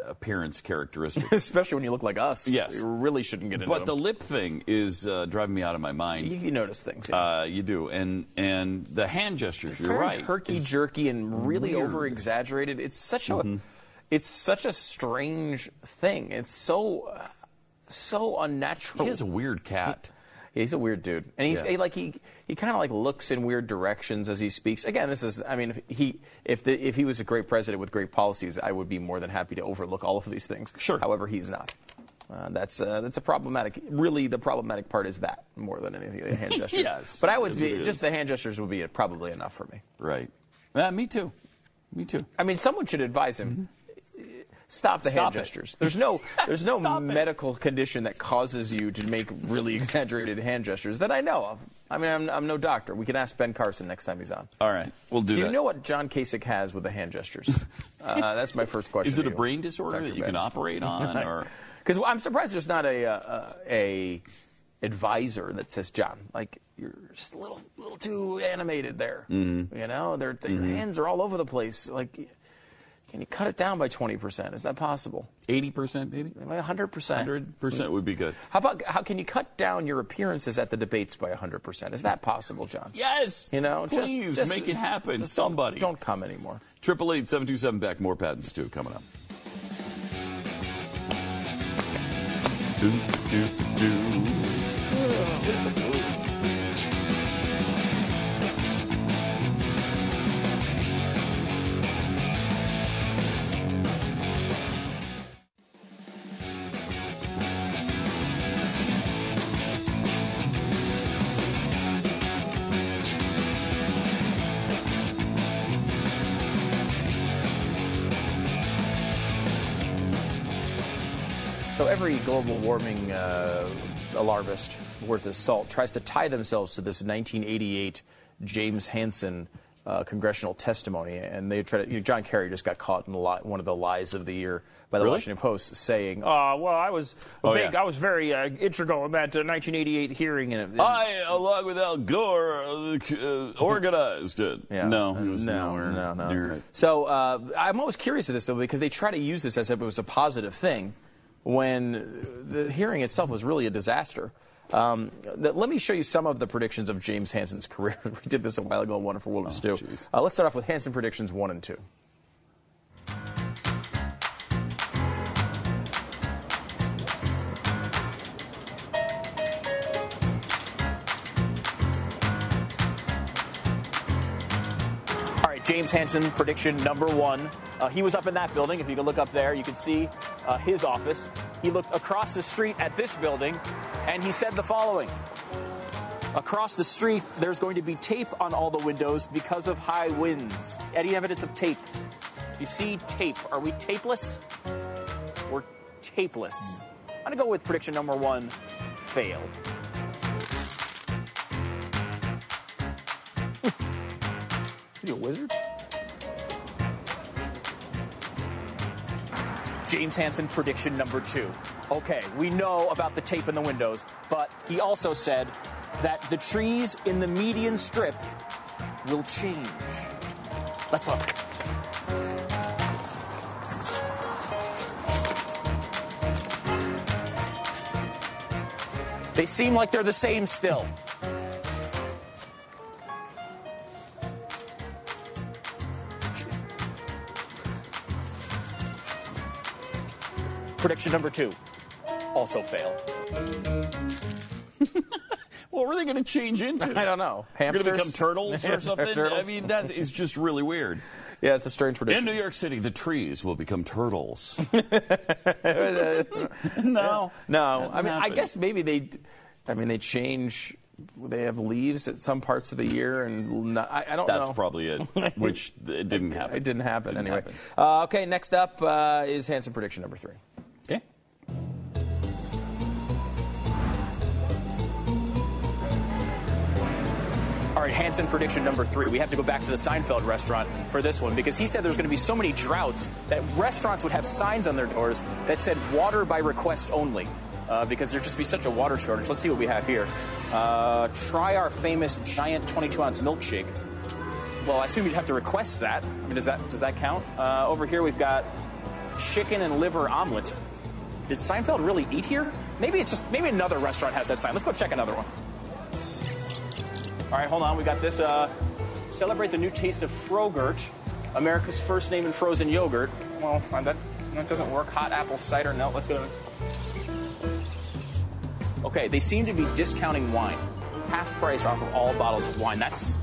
appearance characteristics. Especially when you look like us. Yes. You really shouldn't get into but the lip thing is uh, driving me out of my mind. You, you notice things. yeah. Uh, you do, and and the hand gestures. You're Very right. herky jerky and really over exaggerated. It's such a Mm-hmm. it's such a strange thing. It's so so unnatural. He is a weird cat. He's a weird dude, and he's Yeah. he, like he he kind of like looks in weird directions as he speaks. Again, this is I mean if he if the if he was a great president with great policies, I would be more than happy to overlook all of these things. Sure. However, he's not. Uh, that's uh, that's a problematic. Really, the problematic part is that more than anything, the hand gestures. Yes, but I would be, just the hand gestures would be probably enough for me. Right. Yeah, me too. Me too. I mean, someone should advise him. Stop the hand it. gestures. There's no, there's no Stop it. medical condition that causes you to make really exaggerated hand gestures that I know of. I mean, I'm, I'm no doctor. We can ask Ben Carson next time he's on. All right, we'll do Do you know what John Kasich has with the hand gestures? uh, that's my first question. Is it a you, brain disorder Dr. that you can operate on, or Because I'm surprised there's not a, uh, a advisor that says, John, like you're just a little little too animated there. Mm-hmm. You know, they're, they your hands are all over the place. Like, can you cut it down by 20 percent? Is that possible? eighty percent, maybe? 100 percent. Hundred percent would be good. How about how can you cut down your appearances at the debates by 100 percent? Is that possible, John? Yes. You know, just- please just- make it happen. just don't- Somebody. don't come anymore. Triple eight seven two seven Beck. More Pat and Stu coming up. Do do do. Every global warming uh, alarmist worth his salt tries to tie themselves to this 1988 James Hansen uh, congressional testimony, and they tried. To, you know, John Kerry just got caught in the li- one of the lies of the year by the Really? Washington Post, saying, Uh, well, I was Oh, big. yeah. I was very uh, integral in that uh, 1988 hearing, and it, I, along with Al Gore, uh, uh, organized it. Yeah. No, he was no, nowhere no, no. near. So uh, I'm always curious of this though because they try to use this as if it was a positive thing, when the hearing itself was really a disaster. Um, th- let me show you some of the predictions of James Hansen's career. we did this a while ago on Wonderful World of Stu. Uh, let's start off with Hansen predictions one and two. James Hansen, prediction number one. Uh, he was up in that building. If you can look up there, you can see uh, his office. He looked across the street at this building, and he said the following Across the street, there's going to be tape on all the windows because of high winds. Any evidence of tape? You see tape. Are we tapeless? We're tapeless. I'm going to go with prediction number one fail. Is he a wizard? James Hansen prediction number two. Okay, we know about the tape in the windows, but he also said that the trees in the median strip will change. Let's look. They seem like they're the same still. Prediction number two also fail. What were they going to change into? I don't know. They're going to become turtles or Hamster something? I mean, that is just really weird. Yeah, it's a strange prediction. In. New York City, the trees will become turtles. no, No, no. Hasn't I mean, I guess maybe they. I mean, they change. They have leaves at some parts of the year, and not, I, I don't That's know. That's probably it, which it didn't happen. It didn't happen Didn't anyway. happen. Uh, okay, next up uh, is Hansen prediction number three. All right, Hansen prediction number three. We have to go back to the Seinfeld restaurant for this one because he said there's going to be so many droughts that restaurants would have signs on their doors that said water by request only. Uh, because there'd just be such a water shortage. Let's see what we have here. Uh, try our famous giant 22 ounce milkshake. Well, I assume you'd have to request that. I mean, does that does that count? Uh, over here we've got chicken and liver omelet. Did Seinfeld really eat here? Maybe it's just maybe another restaurant has that sign. Let's go check another one. All right, hold on. We got this. Uh, celebrate the new taste of Frogurt, America's first name in frozen yogurt. Well, uh, that that doesn't work. Hot apple cider. No, let's go. Okay, they seem to be discounting wine, half price off of all bottles of wine. That's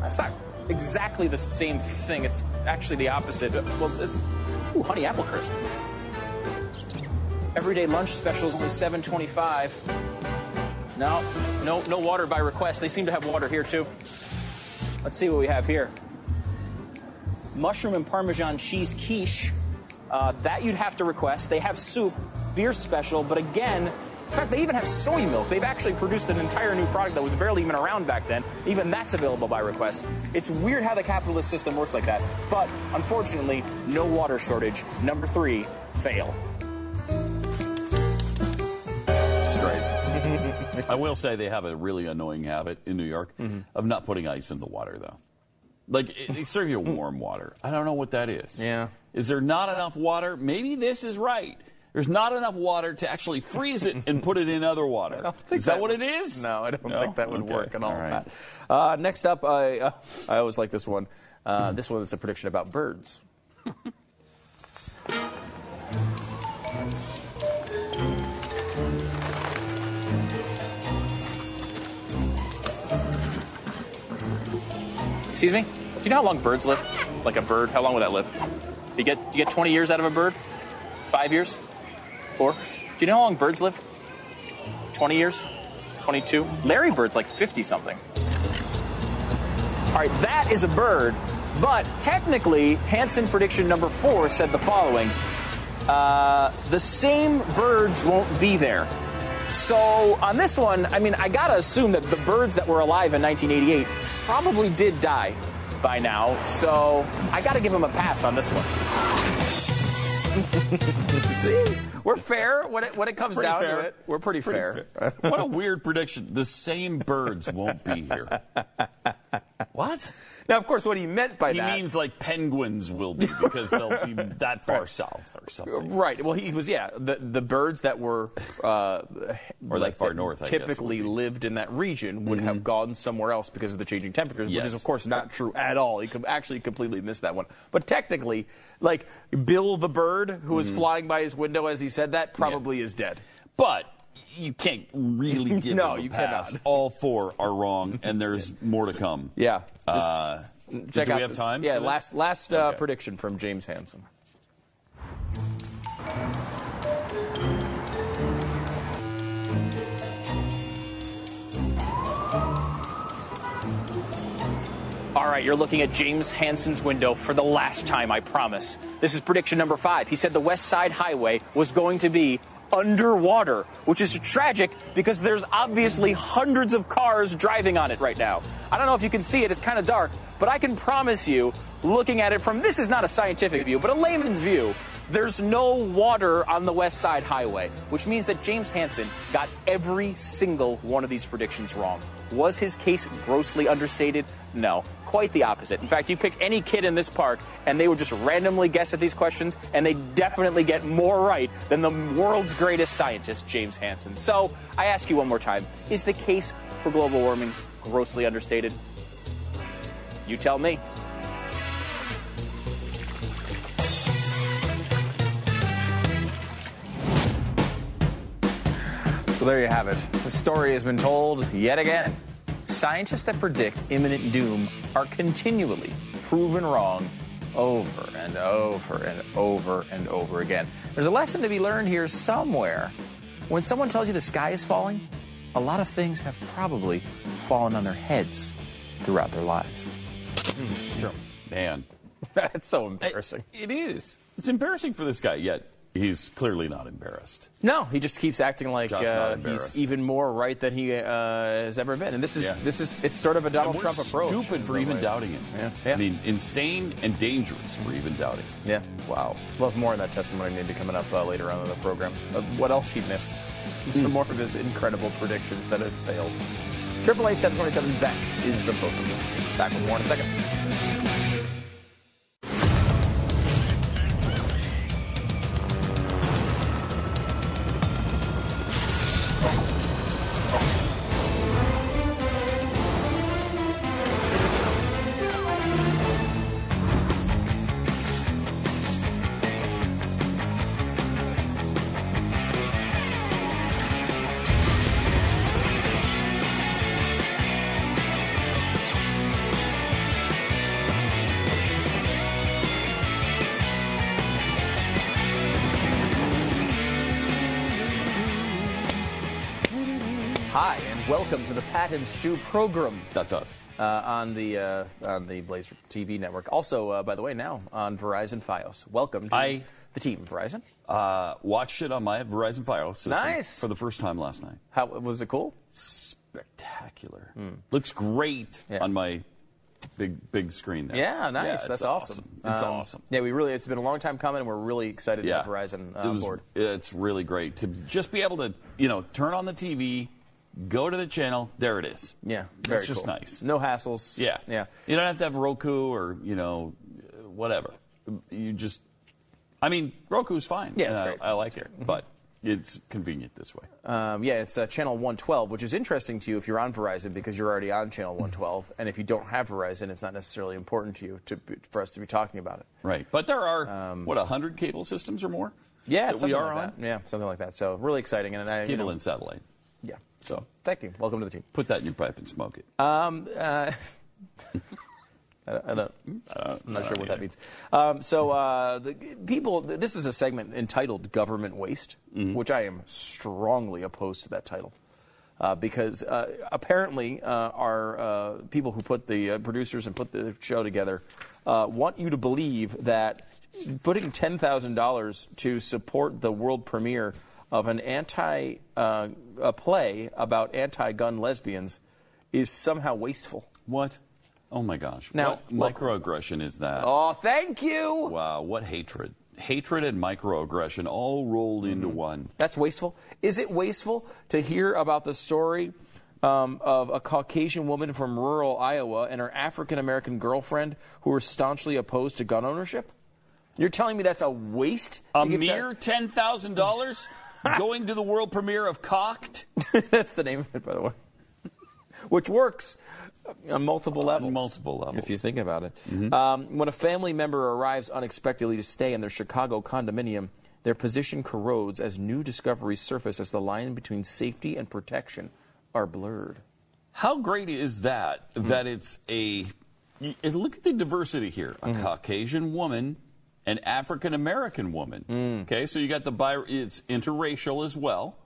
that's not exactly the same thing. It's actually the opposite. Well, uh, ooh, honey apple crisp. Everyday lunch special is only seven twenty-five. No, no, no water by request. They seem to have water here too. Let's see what we have here. Mushroom and Parmesan cheese quiche. Uh, that you'd have to request. They have soup, beer special, but again, in fact, they even have soy milk. They've actually produced an entire new product that was barely even around back then. Even that's available by request. It's weird how the capitalist system works like that. But unfortunately, no water shortage. Number three, fail. I will say they have a really annoying habit in New York of not putting ice in the water, though. Like, they serve you warm water. I don't know what that is. Yeah. Is there not enough water? Maybe this is right. There's not enough water to actually freeze it and put it in other water. Is that, what it is? No, I don't No? think that would Okay. work at all. All right. Uh, next up, I uh, I always like this one. Uh, this one is a prediction about birds. Excuse me? Do you know how long birds live? Like a bird, how long would that live? You get you get 20 years out of a bird? Five years? Four? Do you know how long birds live? 20 years? 22? Larry Bird's like 50 something. All right, that is a bird, but technically, Hansen prediction number four said the following uh, the same birds won't be there. So on this one, I mean, I gotta assume that the birds that were alive in 1988 probably did die. by now, so I got to give him a pass on this one. See, we're fair when it when it comes Pretty down fair. to it. We're pretty, fair. what a weird prediction. The same birds won't be here. What? Now, of course, what he meant by he that. He means like penguins will be because they'll be that far south or something. Right. Well, he was yeah. The the birds that were uh, Or that far north, I guess, typically lived in that region would have gone somewhere else because of the changing temperatures, which is of course not true at all. He could actually completely missed that one. But technically, like Bill the bird who was flying by his window as he said that probably is dead. But you can't really give No, him a you pass. cannot. All four are wrong, and there's more to come. Yeah. Uh, Check do out we have this- time? Yeah. for? Last last uh, Okay. prediction from James Hansen. All right, you're looking at James Hansen's window for the last time, I promise. This is prediction number five. He said the West Side Highway was going to be underwater, which is tragic because there's obviously hundreds of cars driving on it right now. I don't know if you can see it, it's kind of dark, but I can promise you, looking at it from this is not a scientific view, but a layman's view, there's no water on the West Side Highway, which means that James Hansen got every single one of these predictions wrong. Was his case grossly understated? No, quite the opposite. In fact, you pick any kid in this park and they would just randomly guess at these questions and they definitely get more right than the world's greatest scientist, James Hansen. So I ask you one more time is the case for global warming grossly understated? You tell me. So there you have it. The story has been told yet again. Scientists that predict imminent doom are continually proven wrong over and over and over and over again. There's a lesson to be learned here somewhere. When someone tells you the sky is falling, a lot of things have probably fallen on their heads throughout their lives. Hmm, Man. That's so embarrassing. It is. It's embarrassing for this guy, yet he's clearly not embarrassed. No, he just keeps acting like uh, he's even more right than he uh, has ever been. And this is Yeah. this is it's sort of a Donald Trump approach. Stupid for even ways. doubting him. Yeah. yeah. I mean, insane and dangerous for even doubting. Yeah. Wow. We'll have more on that testimony maybe coming up uh, later on in the program. Uh, what else he missed? Some more of his incredible predictions that have failed. Triple eight seven twenty seven. That is the book. Back with more in a second. Pat and Stu program. That's us. Uh, on the uh, on the Blaze TV network. Also, uh, by the way, now on Verizon FiOS. Welcome to I- the team, Verizon. Uh, watched it on my Verizon Fios system Nice. for the first time last night. How was it cool? Spectacular. Looks great. Yeah. on my big big screen there. Yeah, nice. it's That's awesome. It's Um, awesome. Yeah, we really. It's been a long time coming, and we're really excited to Yeah, have Verizon uh, it was, board. It's really great to just be able to, you know, turn on the TV, go to the channel. There it is. Yeah, very It's just cool. nice. No hassles. Yeah, yeah. You don't have to have Roku or you know, whatever. You just, I mean, Roku's fine. Yeah, it's and I- great. I, like it, but it's convenient this way. Um, yeah, it's uh, channel 112, which is interesting to you if you're on Verizon because you're already on channel 112, and if you don't have Verizon, it's not necessarily important to you to be, for us to be talking about it. Right, but there are what a hundred cable systems or more. Um, Yeah, that something we are like on. that. Yeah, something like that. So really exciting, and I, you Cable know, and satellite. yeah. So Thank you. Welcome to the team. put that in your pipe and smoke it. Um, uh, I don't, I don't, I'm not sure what that means. Um, so, uh, the people, this is a segment entitled Government Waste, which I am strongly opposed to that title. Uh, because uh, apparently, uh, our uh, people who put the uh, producers and put the show together uh, want you to believe that putting $10,000 to support the world premiere of an anti uh, a play about anti gun lesbians is somehow wasteful. What? Oh my gosh. Now, what microaggression is that? Oh, thank you. Wow, what hatred. Hatred and microaggression all rolled Mm-hmm. into one. That's wasteful. Is it wasteful to hear about the story um, of a Caucasian woman from rural Iowa and her African American girlfriend who are staunchly opposed to gun ownership? You're telling me that's a waste? A mere ten thousand dollars going to the world premiere of Cocked. that's the name of it, by the way. Which works on multiple levels. multiple levels. If you think about it. Mm-hmm. Um, when a family member arrives unexpectedly to stay in their Chicago condominium, their position corrodes as new discoveries surface as the line between safety and protection are blurred. How great is that? That mm-hmm. it's a. Look at the diversity here: a mm-hmm. Caucasian woman, an African American woman. Mm. Okay, so you got the bi- it's interracial as well,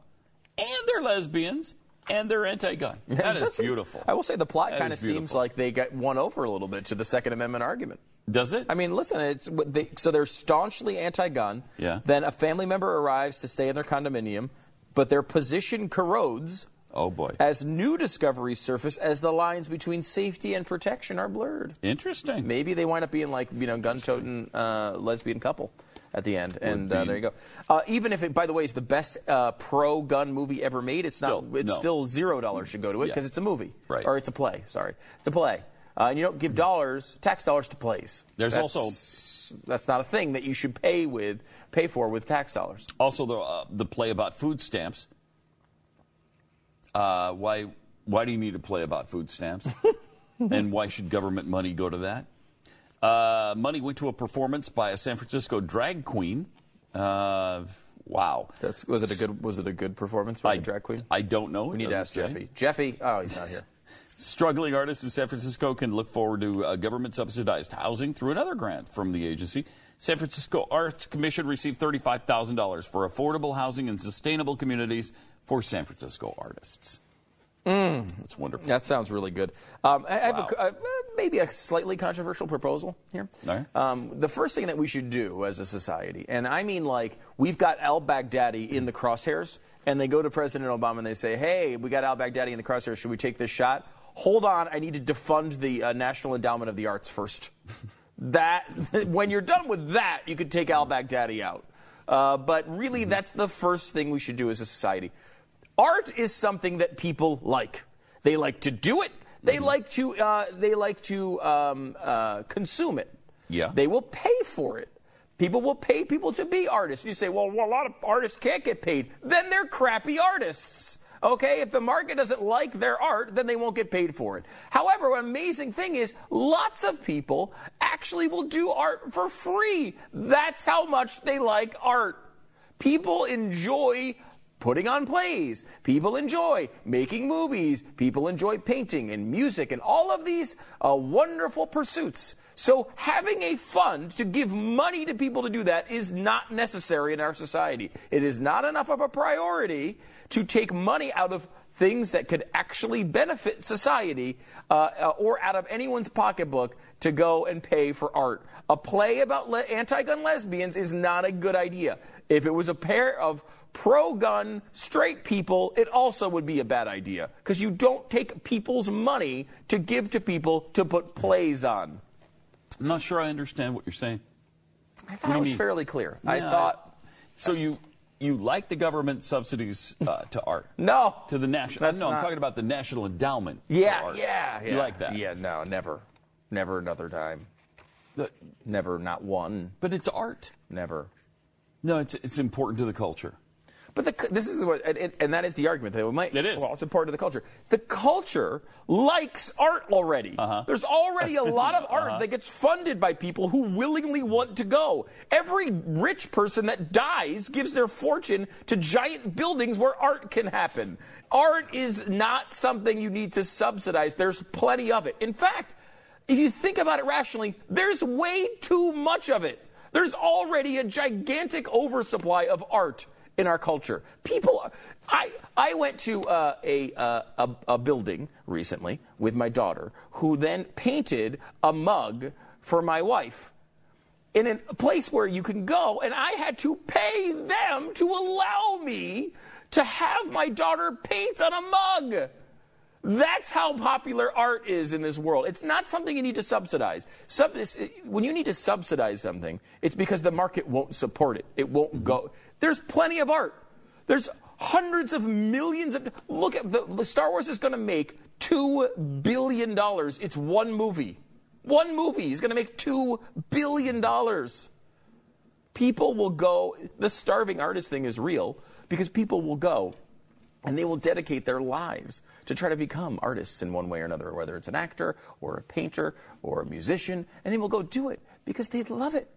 and they're lesbians, and they're anti-gun. That is beautiful. I will say the plot kind of seems like they got won over a little bit to the Second Amendment argument. Does it? I mean, listen, it's they, so they're staunchly anti-gun. Yeah. Then a family member arrives to stay in their condominium, but their position corrodes. Oh boy. As new discoveries surface, as the lines between safety and protection are blurred. Interesting. Maybe they wind up being like you know gun-toting uh, lesbian couple at the end, and uh, there you go. Uh, even if it, by the way, is the best uh, pro-gun movie ever made, it's not. Still, It's no. still zero dollars should go to it Yeah. because it's a movie, Right. Or it's a play. Sorry, it's a play, uh, and you don't give dollars, tax dollars to plays. There's That's- also- that's not a thing that you should pay with pay for with tax dollars. Also, the uh, the play about food stamps. Uh, why why do you need a play about food stamps? and why should government money go to that? Uh, money went to a performance by a San Francisco drag queen. Uh, wow. That's was it a good was it a good performance by I, the drag queen? I don't know. We need to ask doesn't say. Jeffy. Jeffy, oh, he's not here. Struggling artists in San Francisco can look forward to uh, government subsidized housing through another grant from the agency. San Francisco Arts Commission received $35,000 for affordable housing and sustainable communities for San Francisco artists. That's wonderful. That sounds really good. Um, I, I have a, uh, maybe a slightly controversial proposal here. Right. Um, the first thing that we should do as a society, and I mean like we've got al Baghdadi in the crosshairs, and they go to President Obama and they say, "Hey, we got al Baghdadi in the crosshairs. Should we take this shot?" Hold on, I need to defund the uh, National Endowment of the Arts first. that when you're done with that, you could take al Baghdadi out. Uh, but really, that's the first thing we should do as a society. Art is something that people like. They like to do it. They like to. Uh, they like to um, uh, consume it. Yeah. They will pay for it. People will pay people to be artists. You say, well, well, a lot of artists can't get paid. Then they're crappy artists. Okay, if the market doesn't like their art, then they won't get paid for it. However, an amazing thing is lots of people actually will do art for free. That's how much they like art. People enjoy putting on plays. People enjoy making movies. People enjoy painting and music and all of these uh, wonderful pursuits. So having a fund to give money to people to do that is not necessary in our society. It is not enough of a priority to take money out of things that could actually benefit society uh, uh, or out of anyone's pocketbook to go and pay for art. A play about le- anti-gun lesbians is not a good idea. If it was a pair of pro-gun straight people, it also would be a bad idea because you don't take people's money to give to people to put plays on. I'm not sure I understand what you're saying. I thought it was mean? fairly clear. I Yeah, thought So you you like the government subsidies uh, to art? no. To the national? That's no, I'm talking about the National Endowment. for Yeah, yeah, yeah. You like that? Yeah, no, never, never another time. Never, not one. But it's art. Never. No, it's it's important to the culture. But the, this is what, and, and that is the argument that we might. It is. Well, it's a part of the culture. The culture likes art already. Uh-huh. There's already a lot of art Uh-huh. that gets funded by people who willingly want to go. Every rich person that dies gives their fortune to giant buildings where art can happen. Art is not something you need to subsidize. There's plenty of it. In fact, if you think about it rationally, there's way too much of it. There's already a gigantic oversupply of art in our culture. People, I I went to uh, a, uh, a a building recently with my daughter, who then painted a mug for my wife in a place where you can go, and I had to pay them to allow me to have my daughter paint on a mug. That's how popular art is in this world. It's not something you need to subsidize. Sub, when you need to subsidize something, it's because the market won't support it. It won't go. There's plenty of art. There's hundreds of millions of. Look at the, Star Wars is going to make two billion dollars. It's one movie. One movie is going to make two billion dollars. People will go. The starving artist thing is real because people will go and they will dedicate their lives to try to become artists in one way or another, whether it's an actor or a painter or a musician, and they will go do it because they love it.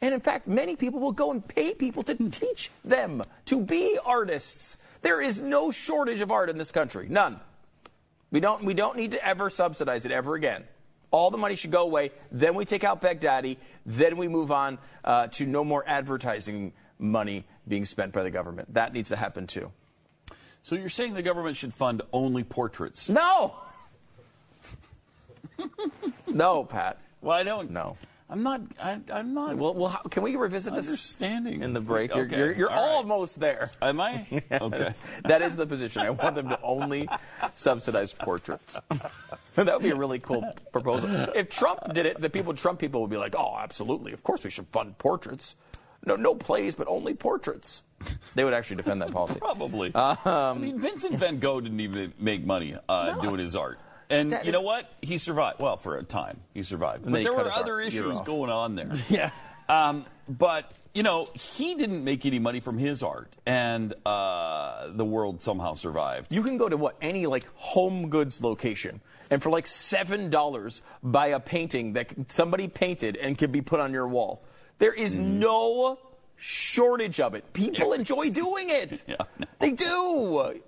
And in fact, many people will go and pay people to teach them to be artists. There is no shortage of art in this country. None. We don't, we don't need to ever subsidize it ever again. All the money should go away. Then we take out Baghdadi. Then we move on uh, to no more advertising money being spent by the government. That needs to happen too. So you're saying the government should fund only portraits? No. no, Pat. Well, I don't. No. I'm not. I, am not. Well, well how, can we revisit this? Understanding in the break. Okay. You're, you're, you're All right. almost there. Am I? Okay. that is the position. I want them to only subsidize portraits. that would be a really cool proposal. If Trump did it, the people, Trump people would be like, "Oh, absolutely. Of course we should fund portraits. No, no plays, but only portraits." They would actually defend that policy. Probably. Um, I mean, Vincent Van Gogh didn't even make money uh, doing his art. And you is- know what? He survived. Well, for a time, he survived. But there were other issues going on there. Yeah. Um, but you know, he didn't make any money from his art, and uh, the world somehow survived. You can go to what any like home goods location and for like seven dollars buy a painting that somebody painted and can be put on your wall. There is Mm-hmm. no shortage of it. People enjoy doing it. Yeah. They do.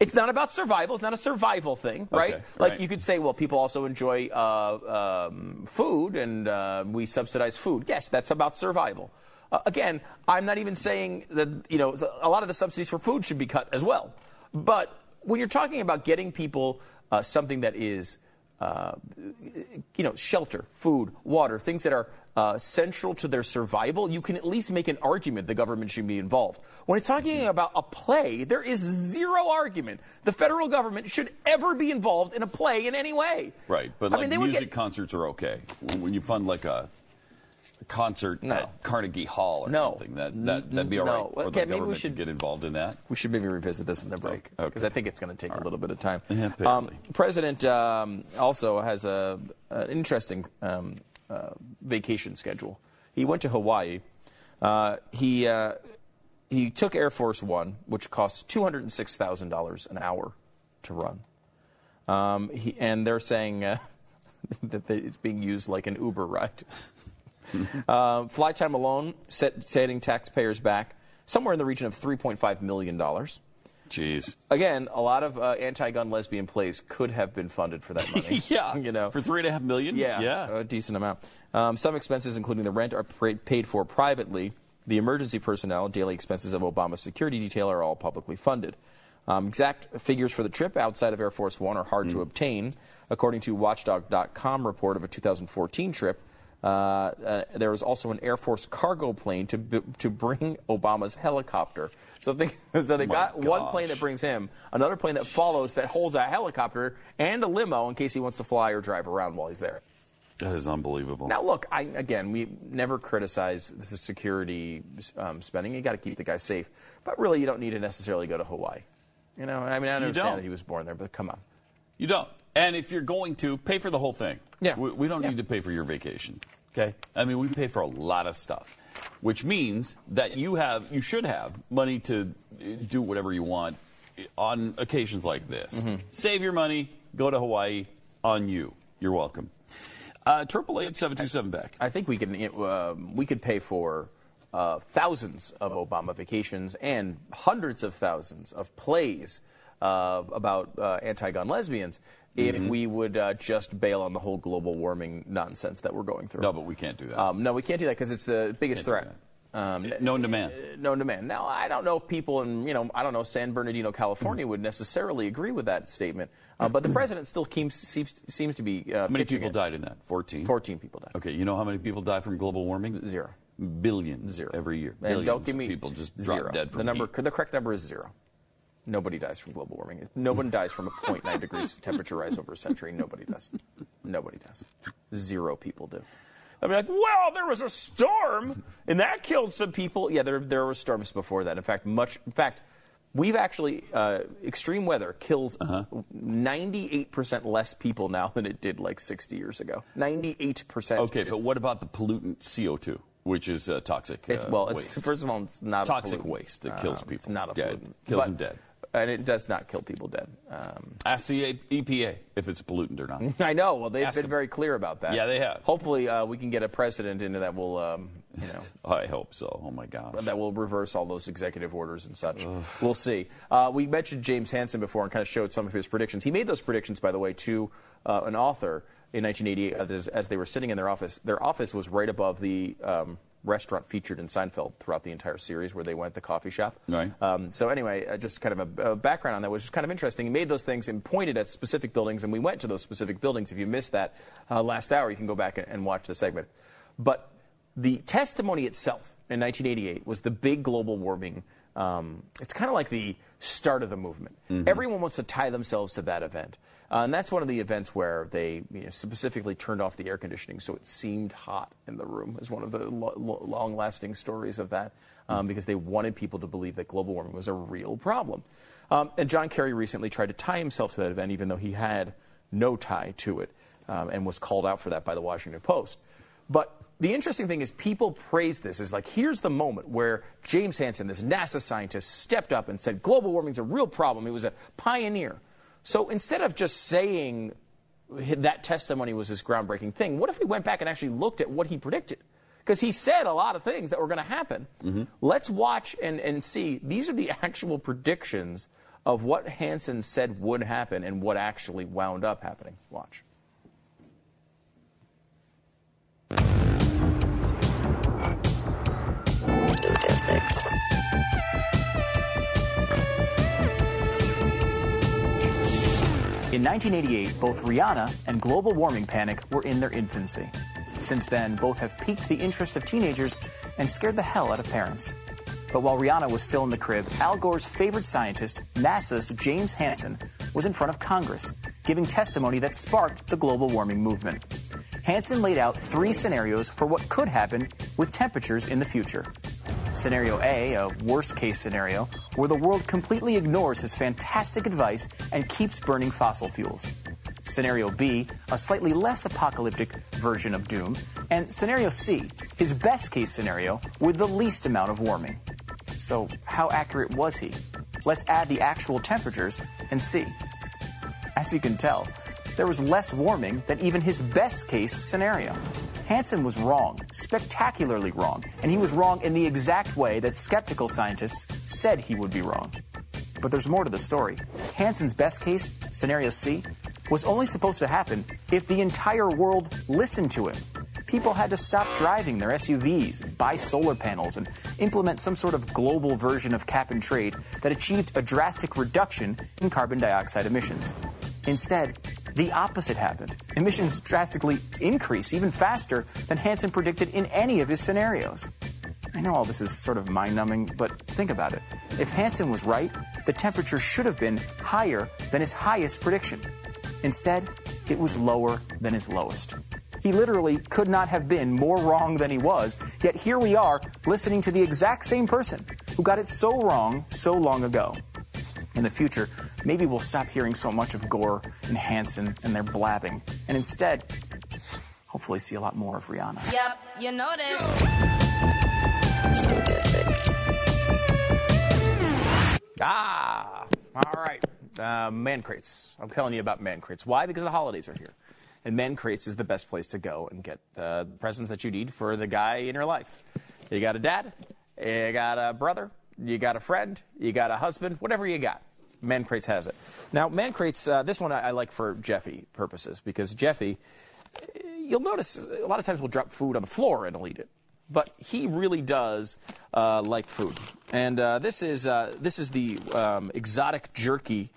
It's not about survival. It's not a survival thing, right? Okay, like right. you could say, well, people also enjoy uh, um, food, and uh, we subsidize food. Yes, that's about survival. Uh, again, I'm not even saying that you know a lot of the subsidies for food should be cut as well. But when you're talking about getting people uh, something that is uh, you know, shelter, food, water, things that are uh, central to their survival, you can at least make an argument the government should be involved. When it's talking about a play, there is zero argument the federal government should ever be involved in a play in any way. Right, but I like mean, music get- concerts are okay. When you fund like a concert No. at Carnegie Hall or No. something, that, that that'd be all No. right for Okay, the maybe we should- to get involved in that. We should maybe revisit this in the break Okay. because I think it's going to take a little bit of time. Yeah, um. President um, also has a, an interesting um, uh, vacation schedule. He went to Hawaii. Uh, he uh, he took Air Force One, which costs two hundred and six thousand dollars an hour to run. Um, he, and they're saying uh, that it's being used like an Uber ride. uh, flight time alone, set, setting taxpayers back somewhere in the region of $3.5 million. Jeez. Again, a lot of uh, anti-gun lesbian plays could have been funded for that money. yeah. you know, For three and a half million? yeah, Yeah. a decent amount. Um, some expenses, including the rent, are paid for privately. The emergency personnel, daily expenses of Obama's security detail are all publicly funded. Um, exact figures for the trip outside of Air Force One are hard to obtain. According to Watchdog.com report of a 2014 trip, there was also an Air Force cargo plane to to bring Obama's helicopter. So they, so they Oh got one plane that brings him, another plane that follows that holds a helicopter and a limo in case he wants to fly or drive around while he's there. That is unbelievable. Now, look, I, again, we never criticize the security um, spending. You got to keep the guy safe, but really, you don't need to necessarily go to Hawaii. You know, I mean, I understand that he was born there, but come on. You don't. And if you're going to, pay for the whole thing. Yeah. We, we don't Yeah. need to pay for your vacation. Okay? I mean, we pay for a lot of stuff, which means that you have, you should have money to uh, do whatever you want on occasions like this. Mm-hmm. Save your money, go to Hawaii on you. You're welcome. Uh, Triple eight seven two seven Beck. I think we can uh, we could pay for uh, thousands of Obama vacations and hundreds of thousands of plays uh, about uh, anti-gun lesbians if Mm-hmm. we would uh, just bail on the whole global warming nonsense that we're going through. No, but we can't do that. Um, no, we can't do that because it's the biggest Can't threat. Um, Known demand. uh, known demand. Now, I don't know if people in, you know, I don't know, San Bernardino, Mm-hmm. California would necessarily agree with that statement, uh, but the president still keeps, seems, seems to be. Uh, How many people it. died in that? 14? 14 people died. Okay, you know how many people die from global warming? Zero. Billions. Zero. Every year. And don't give of me people just zero. drop dead from the number. heat. The correct number is zero. Nobody dies from global warming. No one dies from a 0.9 degrees temperature rise over a century. Nobody does. Nobody does. Zero people do. I'd be like, well, there was a storm and that killed some people. Yeah, there, there were storms before that. In fact, much. In fact, we've actually uh, extreme weather kills Uh-huh. 98% less people now than it did like 60 years ago. 98%. Okay, but what about the pollutant CO2, which is uh, toxic? It's, uh, well, it's, waste? first of all, it's not toxic waste that kills Um, people. It's not a dead. pollutant. Kills But- them dead. And it does not kill people dead. Um, Ask the EPA if it's a pollutant or not. I know. Well, they've Ask been them. very clear about that. Yeah, they have. Hopefully, uh, we can get a president into that will, um, you know, I hope so. Oh my gosh. that will reverse all those executive orders and such. We'll see. Uh, we mentioned James Hansen before and kind of showed some of his predictions. He made those predictions, by the way, to uh, an author in 1988 as, as they were sitting in their office. Their office was right above the um, restaurant featured in Seinfeld throughout the entire series, where they went the coffee shop. Right. Um, so anyway, uh, just kind of a, a background on that, which is kind of interesting. He made those things and pointed at specific buildings, and we went to those specific buildings. If you missed that uh, last hour, you can go back and, and watch the segment. But the testimony itself in 1988 was the big global warming. Um, it's kind of like the start of the movement. Everyone wants to tie themselves to that event. Uh, and that's one of the events where they you know, specifically turned off the air conditioning so it seemed hot in the room, is one of the lo- lo- long lasting stories of that, um, because they wanted people to believe that global warming was a real problem. Um, and John Kerry recently tried to tie himself to that event, even though he had no tie to it, um, and was called out for that by the Washington Post. But the interesting thing is people praise this as like here's the moment where James Hansen, this NASA scientist, stepped up and said global warming's a real problem. He was a pioneer. So instead of just saying that testimony was this groundbreaking thing, what if we went back and actually looked at what he predicted? Because he said a lot of things that were going to happen. Mm-hmm. Let's watch and, and see. These are the actual predictions of what Hansen said would happen and what actually wound up happening. Watch. In 1988, both Rihanna and global warming panic were in their infancy. Since then, both have piqued the interest of teenagers and scared the hell out of parents. But while Rihanna was still in the crib, Al Gore's favorite scientist, NASA's James Hansen, was in front of Congress, giving testimony that sparked the global warming movement. Hansen laid out three scenarios for what could happen with temperatures in the future. Scenario A, a worst case scenario, where the world completely ignores his fantastic advice and keeps burning fossil fuels. Scenario B, a slightly less apocalyptic version of doom. And Scenario C, his best case scenario with the least amount of warming. So, how accurate was he? Let's add the actual temperatures and see. As you can tell, there was less warming than even his best case scenario. Hansen was wrong, spectacularly wrong, and he was wrong in the exact way that skeptical scientists said he would be wrong. But there's more to the story. Hansen's best case, scenario C, was only supposed to happen if the entire world listened to him. People had to stop driving their SUVs, buy solar panels, and implement some sort of global version of cap and trade that achieved a drastic reduction in carbon dioxide emissions. Instead, the opposite happened. Emissions drastically increase even faster than Hansen predicted in any of his scenarios. I know all this is sort of mind numbing, but think about it. If Hansen was right, the temperature should have been higher than his highest prediction. Instead, it was lower than his lowest. He literally could not have been more wrong than he was, yet here we are listening to the exact same person who got it so wrong so long ago. In the future, maybe we'll stop hearing so much of Gore and Hansen and their blabbing, and instead, hopefully see a lot more of Rihanna. Yep, you know this. Ah, all right. Uh, man crates. I'm telling you about man crates. Why? Because the holidays are here. And man crates is the best place to go and get uh, the presents that you need for the guy in your life. You got a dad, you got a brother, you got a friend, you got a husband, whatever you got. Man crates has it. Now, man crates, uh, this one I, I like for Jeffy purposes because Jeffy, you'll notice a lot of times we'll drop food on the floor and he'll eat it. But he really does uh, like food, and uh, this is uh, this is the um, exotic jerky.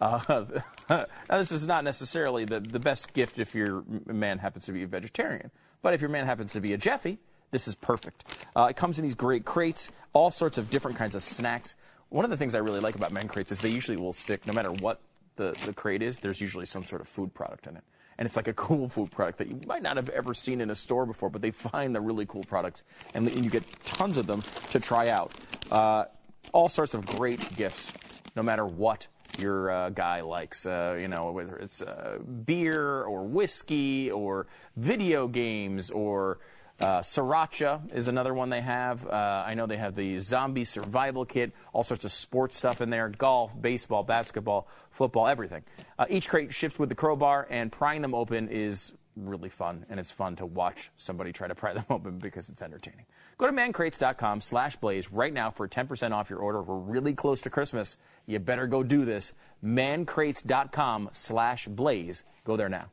Uh, now, this is not necessarily the, the best gift if your man happens to be a vegetarian, but if your man happens to be a Jeffy, this is perfect. Uh, it comes in these great crates, all sorts of different kinds of snacks. One of the things I really like about men crates is they usually will stick, no matter what the, the crate is, there's usually some sort of food product in it. And it's like a cool food product that you might not have ever seen in a store before, but they find the really cool products and, and you get tons of them to try out. Uh, all sorts of great gifts, no matter what your uh, guy likes. Uh, you know, whether it's uh, beer or whiskey or video games or uh, Sriracha is another one they have. Uh, I know they have the zombie survival kit, all sorts of sports stuff in there golf, baseball, basketball, football, everything. Uh, each crate ships with the crowbar, and prying them open is really fun, and it's fun to watch somebody try to pry them open because it's entertaining. Go to mancrates.com slash blaze right now for 10% off your order. We're really close to Christmas. You better go do this. mancrates.com slash blaze. Go there now.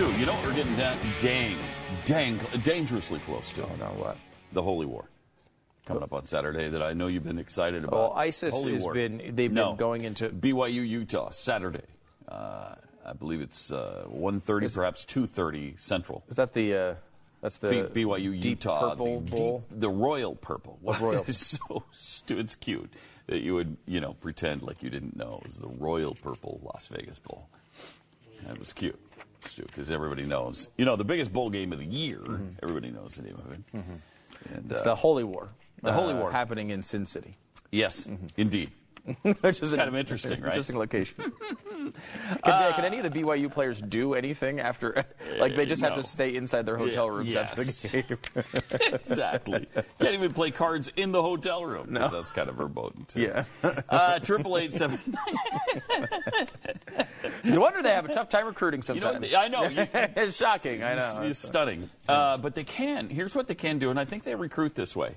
Stu. You know what we're getting da- dang, dang, dangerously close to? Oh, no, what? The Holy War. Coming up on Saturday that I know you've been excited about. Well, ISIS Holy has War. been- they've No. been going into- BYU, Utah, Saturday. Uh, I believe it's uh, 1.30, perhaps 2.30 Central. Is that the, uh, that's the B- BYU, Utah. Purple the, Bowl? deep- the Royal Purple. What Royal? It's so stu- It's cute that you would, you know, pretend like you didn't know it was the Royal Purple Las Vegas Bowl. That was cute, Stu, because everybody knows. You know, the biggest bowl game of the year. Everybody knows the name of it. Mm-hmm. It's uh, the Holy War. The Holy uh, War. happening in Sin City. Yes, indeed. Which is kind an of interesting, right? Interesting location. can, can any of the BYU players do anything after? Like they just have to stay inside their hotel rooms after the game. exactly. Can't even play cards in the hotel room. No. That's kind of verboten, too. Yeah. Uh, Triple eight seven. No wonder they have a tough time recruiting You know, sometimes. I know. You- it's shocking. I know. It's, it's stunning. Uh, but they can. Here's what they can do, and I think they recruit this way.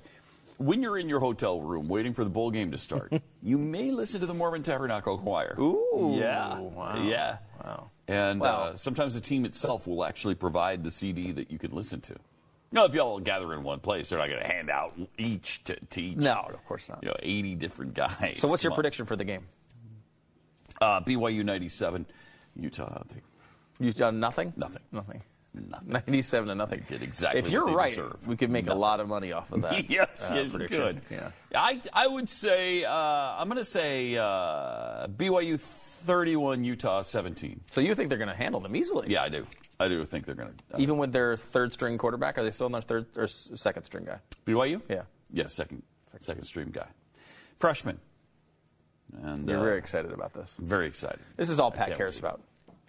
When you're in your hotel room waiting for the bowl game to start, you may listen to the Mormon Tabernacle Choir. Ooh. Yeah. Wow. Yeah. Wow. And Wow. uh, sometimes the team itself will actually provide the CD that you can listen to. No, if y'all gather in one place, they're not going to hand out each to, to each. No, of course not. You know, 80 different guys. So what's your Come on. prediction for the game? Uh, BYU 97, Utah nothing. You've done nothing. Nothing. Nothing. Nothing. Ninety-seven to nothing. Did exactly If you're right, deserve. we could make a lot of money off of that. yes, uh, yes, you prediction. could. Yeah. I, I would say, uh, I'm going to say uh, BYU 31, Utah 17. So you think they're going to handle them easily? Yeah, I do. I do think they're going to. Even with their third string quarterback, are they still in their third or second string guy? BYU? Yeah. Yeah, second, second string guy. Freshman. And You're uh, very excited about this. very excited. This is all Pat cares wait. about.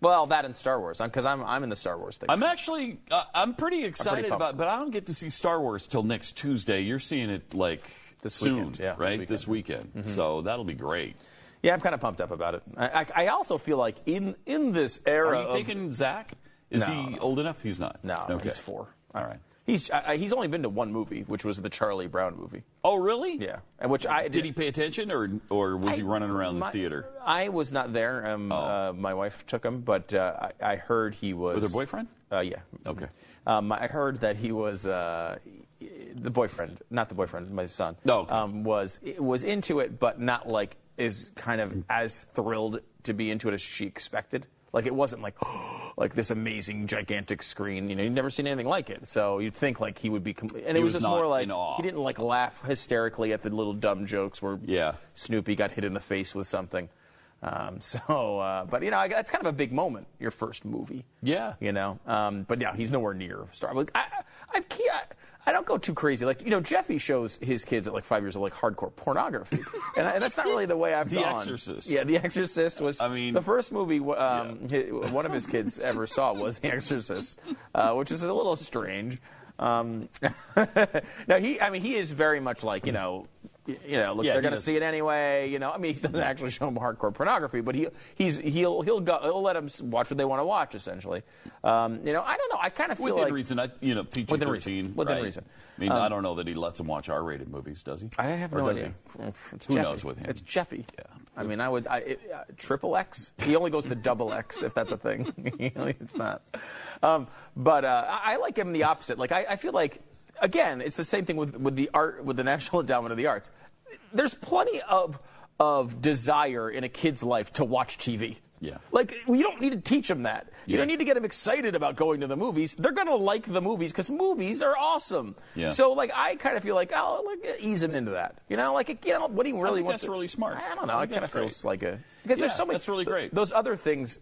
Well, that and Star Wars, because I'm, I'm in the Star Wars thing. I'm actually, uh, I'm pretty excited pumped. about, but I don't get to see Star Wars till next Tuesday. You're seeing it like This soon, weekend, yeah, this right? weekend. This weekend. Mhm. So that'll be great. yeah, I'm kind of pumped up about it. I, I, I also feel like in in this era, Are you of- taking Zach? Is No, he no. old enough? He's not. no, Okay. he's four. All right. He's I, I- he's only been to one movie, which was the Charlie Brown movie. Oh, really? Yeah, and which I Did he pay attention, or or was he running around my- the theater I was not there. Um, uh, my wife took him, but uh, I, I heard he was with her boyfriend? Uh, yeah. Okay. Um, I heard that he was uh, the boyfriend, not the boyfriend, my son. Oh, okay. um, was was into it, but not like is kind of as thrilled to be into it as she expected. Like it wasn't like like this amazing gigantic screen. You know, you'd never seen anything like it. So you'd think like he would be, com- and it was, was just more like he didn't like laugh hysterically at the little dumb jokes where Yeah. Snoopy got hit in the face with something. Um, so, uh, but you know, I- that's kind of a big moment. Your first movie. Yeah. You know, um, but yeah, he's nowhere near Star. Like, I, I, I, I don't go too crazy. Like, you know, Jeffy shows his kids at like five years old like hardcore pornography, and, I, and that's not really the way I've The gone. Exorcist. Yeah, The Exorcist was. I mean- the first movie um, hi- one of his kids ever saw was The Exorcist, uh, which is a little strange. Um, now he, I mean, he is very much like you know. You know, look, Yeah, they're going to see it anyway. You know, I mean, he doesn't actually show them hardcore pornography, but he he's he'll he'll go he'll let them watch what they want to watch. Essentially, um, you know, I don't know. I kind of feel Within like reason, I, you know, PG Within thirteen. reason. Within right? reason. I mean, Um, I don't know that he lets them watch R-rated movies, does he? I have Or no idea. Who Jeffy. knows with him? It's Jeffy. Yeah. I mean, I would I, it, uh, triple X. He only goes to double X if that's a thing. it's not. Um, but uh, I, I like him the opposite. Like I, I feel like again, it's the same thing with, with the art with the National Endowment of the Arts. There's plenty of of desire in a kid's life to watch TV. Yeah. Like you don't need to teach them that. You Yeah. don't need to get them excited about going to the movies. They're going to like the movies because movies are awesome. Yeah. So like I kind of feel like oh like ease him into that. You know like you know what he really think wants. that's to, really smart. I don't know. I It think kind of feels like a because there's so many. that's really great. Those other things.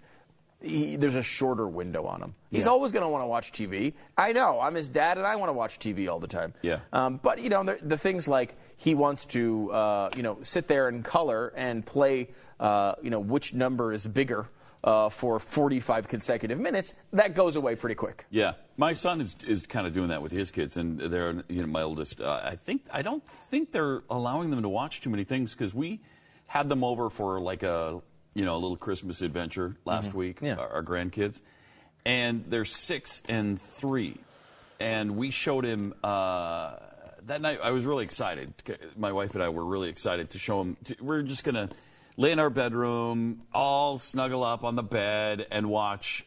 He, there's a shorter window on him. He's Yeah. always going to want to watch TV. I know. I'm his dad, and I want to watch TV all the time. Yeah. Um, but you know, the, the things like he wants to, uh, you know, sit there and color and play, uh, you know, which number is bigger uh, for 45 consecutive minutes. That goes away pretty quick. Yeah, my son is is kind of doing that with his kids, and they're you know my oldest. Uh, I think I don't think they're allowing them to watch too many things because we had them over for like a you know a little Christmas adventure last Mhm. week. Yeah. Our, our grandkids, and they're six and three, and we showed him. Uh, that night, I was really excited. My wife and I were really excited to show him. We're just gonna lay in our bedroom, all snuggle up on the bed, and watch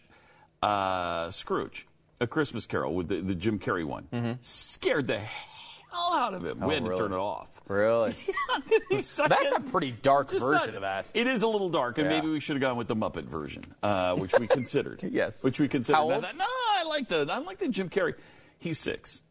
uh, Scrooge, A Christmas Carol with the, the Jim Carrey one. Scared the hell out of him. Oh, we had really? to turn it off. Really? That's That's a pretty dark version not- of that. It is a little dark, and Yeah. maybe we should have gone with the Muppet version, uh, which we considered. Yes. which we considered. How Now old? that- No, I like the I like the Jim Carrey. He's six,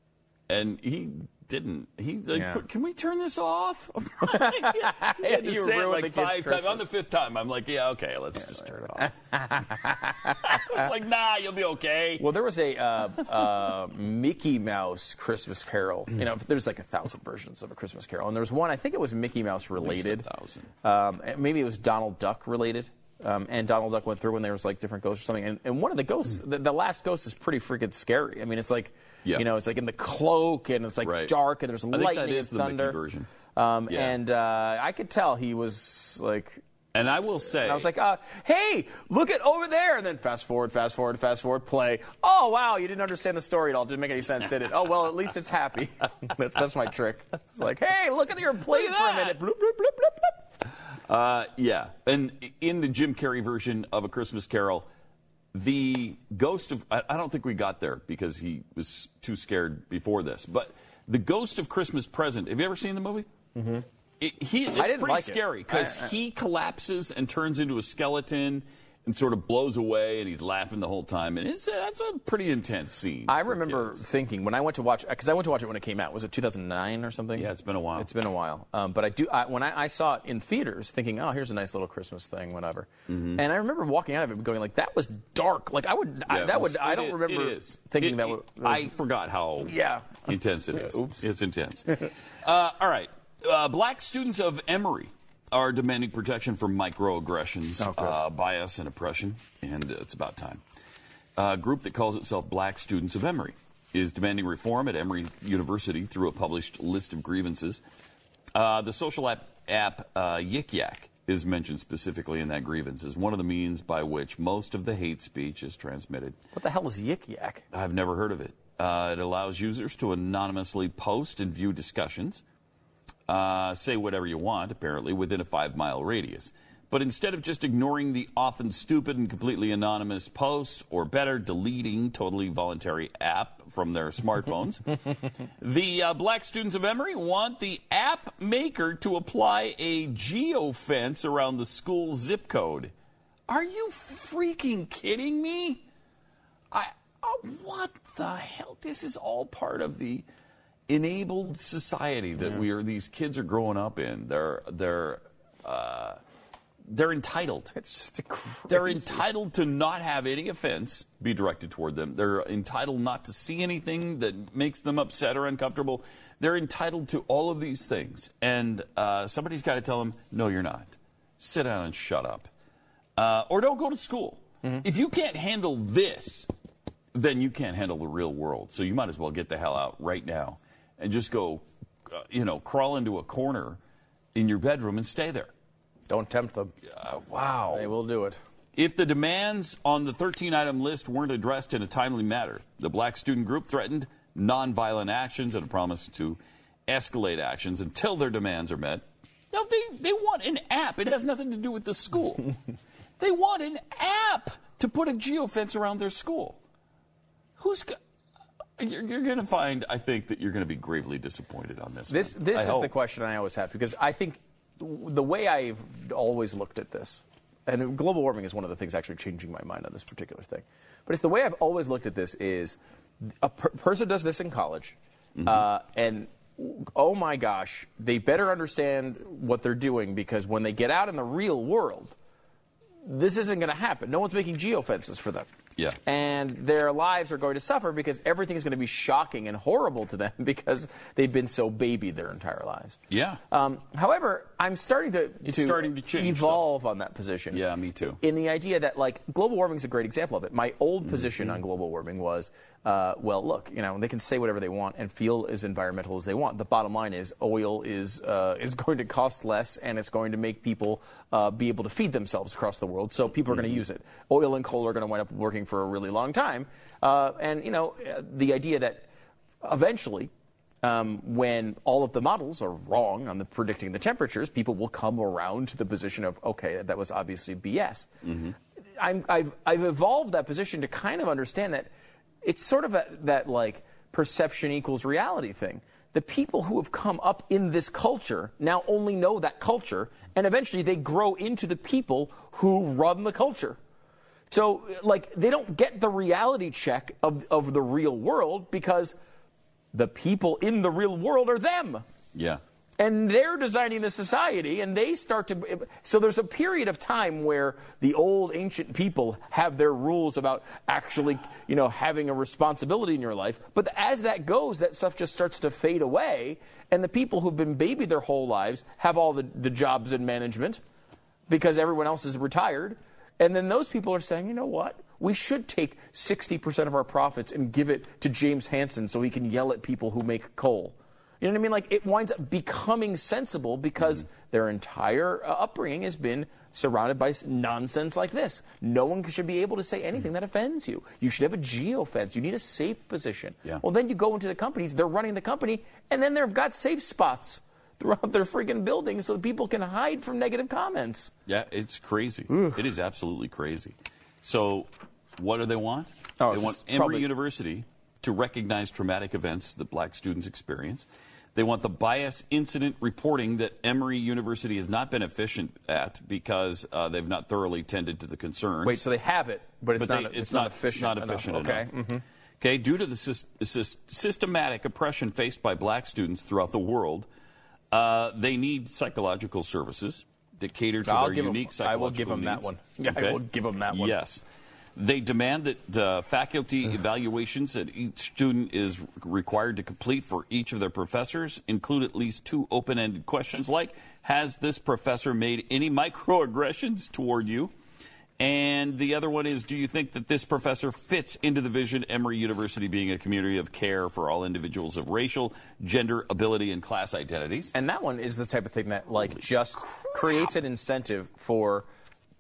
and he didn't. He like, Yeah. Can we turn this off? to You ruined like the five times. On the fifth time, I'm like, yeah, okay, let's just turn it off. I was like, nah, you'll be okay. Well, there was a uh, uh, Mickey Mouse Christmas Carol. You know, there's like a thousand versions of a Christmas Carol, and there was one. I think it was Mickey Mouse related. thousand. Um, maybe it was Donald Duck related. Um, and Donald Duck went through when there was like different ghosts or something. And, and one of the ghosts, the, the last ghost is pretty freaking scary. I mean, it's like, Yeah. you know, it's like in the cloak and it's like Right. dark and there's I think lightning that is and thunder. Um, Yeah. And uh, I could tell he was like And I will say, I was like, uh, hey, look at over there. And then fast forward, fast forward, fast forward, play. Oh, wow, you didn't understand the story at all. Didn't make any sense, did it? Oh, well, at least it's happy. that's, that's my trick. It's like, hey, look at your plate for a minute. Bloop, bloop, bloop, bloop, bloop. Uh, yeah, and in the Jim Carrey version of A Christmas Carol, the ghost of I, I don't think we got there because he was too scared before this. But the ghost of Christmas Present. Have you ever seen the movie? Mm-hmm. It, he, it's pretty like scary because he collapses and turns into a skeleton and sort of blows away, and he's laughing the whole time. And it's that's a pretty intense scene. I remember kids. thinking when I went to watch because I went to watch it when it came out. Was it 2009 or something? Yeah, it's been a while. It's been a while. Um, but I do I, when I, I saw it in theaters, thinking, oh, here's a nice little Christmas thing, whatever. And I remember walking out of it going like, that was dark. Like I would I, Mm-hmm. Yeah, that it would was- I don't remember it is. thinking It- that. Would, I forgot how Yeah. intense it is. Oops. It's intense. uh, all right. Uh, black students of Emory are demanding protection from microaggressions, good. uh, bias, and oppression, and uh, it's about time. A group that calls itself Black Students of Emory is demanding reform at Emory University through a published list of grievances. Uh, the social app, app uh, Yik Yak is mentioned specifically in that grievance as one of the means by which most of the hate speech is transmitted. What the hell is Yik Yak? I've never heard of it. Uh, it allows users to anonymously post and view discussions, uh, say whatever you want, apparently, within a five mile radius. But instead of just ignoring the often stupid and completely anonymous post, or better, deleting totally voluntary app from their smartphones, the uh, black students of Emory want the app maker to apply a geofence around the school zip code. Are you freaking kidding me? I oh, what the hell? This is all part of the enabled society that we are. These kids are growing up in. They're they're uh, they're entitled. It's just a crazy. They're entitled to not have any offense be directed toward them. They're entitled not to see anything that makes them upset or uncomfortable. They're entitled to all of these things, and uh, somebody's got to tell them, "No, you're not. Sit down and shut up, uh, or don't go to school. If you can't handle this, then you can't handle the real world. So you might as well get the hell out right now and just go, uh, you know, crawl into a corner in your bedroom and stay there." Don't tempt them. Uh, wow. They will do it. If the demands on the 13 item list weren't addressed in a timely manner, the black student group threatened nonviolent actions and a promise to escalate actions until their demands are met. No, they, they want an app. It has nothing to do with the school. they want an app to put a geofence around their school. Who's got. You're, you're going to find, I think, that you're going to be gravely disappointed on this. This one. this I is hope. the question I always have because I think the way I've always looked at this, and global warming is one of the things actually changing my mind on this particular thing, but it's the way I've always looked at this is a per- person does this in college, uh, and oh my gosh, they better understand what they're doing because when they get out in the real world, this isn't going to happen. No one's making geofences for them. Yeah. And their lives are going to suffer because everything is going to be shocking and horrible to them because they've been so babied their entire lives. Yeah. Um, however, I'm starting to, It's to starting to change, evolve on that position. Yeah, me too. In the idea that, like, global warming is a great example of it. My old position Mm-hmm. on global warming was, uh, well, look, you know, they can say whatever they want and feel as environmental as they want. The bottom line is, oil is uh, is going to cost less, and it's going to make people uh, be able to feed themselves across the world. So people are going to use it. Oil and coal are going to wind up working for a really long time. Uh, and you know, uh, the idea that eventually um, when all of the models are wrong on the predicting the temperatures, people will come around to the position of, okay, that was obviously BS. I'm, I've, I've evolved that position to kind of understand that it's sort of a, that like perception equals reality thing. The people who have come up in this culture now only know that culture, and eventually they grow into the people who run the culture. So, like, they don't get the reality check of, of the real world because the people in the real world are them. Yeah. And they're designing the society, and they start to. So there's a period of time where the old ancient people have their rules about actually, you know, having a responsibility in your life. But as that goes, that stuff just starts to fade away, and the people who've been babied their whole lives have all the, the jobs in management because everyone else is retired. And then those people are saying, you know what? We should take 60% of our profits and give it to James Hansen so he can yell at people who make coal. You know what I mean? Like it winds up becoming sensible because their entire uh, upbringing has been surrounded by nonsense like this. No one should be able to say anything that offends you. You should have a geofence. You need a safe position. Yeah. Well, then you go into the companies, they're running the company, and then they've got safe spots throughout their freaking buildings so that people can hide from negative comments. Yeah, it's crazy. It is absolutely crazy. So, what do they want? Oh, they want Emory probably- University to recognize traumatic events that black students experience. They want the bias incident reporting that Emory University has not been efficient at because uh, they've not thoroughly tended to the concerns. Wait, so they have it, but it's they- not- it's, it's not not efficient not enough. efficient Okay. enough. Mhm. Okay, due to the sys- systematic oppression faced by black students throughout the world, uh, they need psychological services that cater to I'll their unique I psychological will give 'em that needs. one. Yeah, I will give 'em that one. Yes. They demand that uh, faculty evaluations that each student is required to complete for each of their professors include at least two open ended questions like Has this professor made any microaggressions toward you? And the other one is Do you think that this professor fits into the vision Emory University being a community of care for all individuals of racial, gender, ability, and class identities? And that one is the type of thing that like just creates an incentive for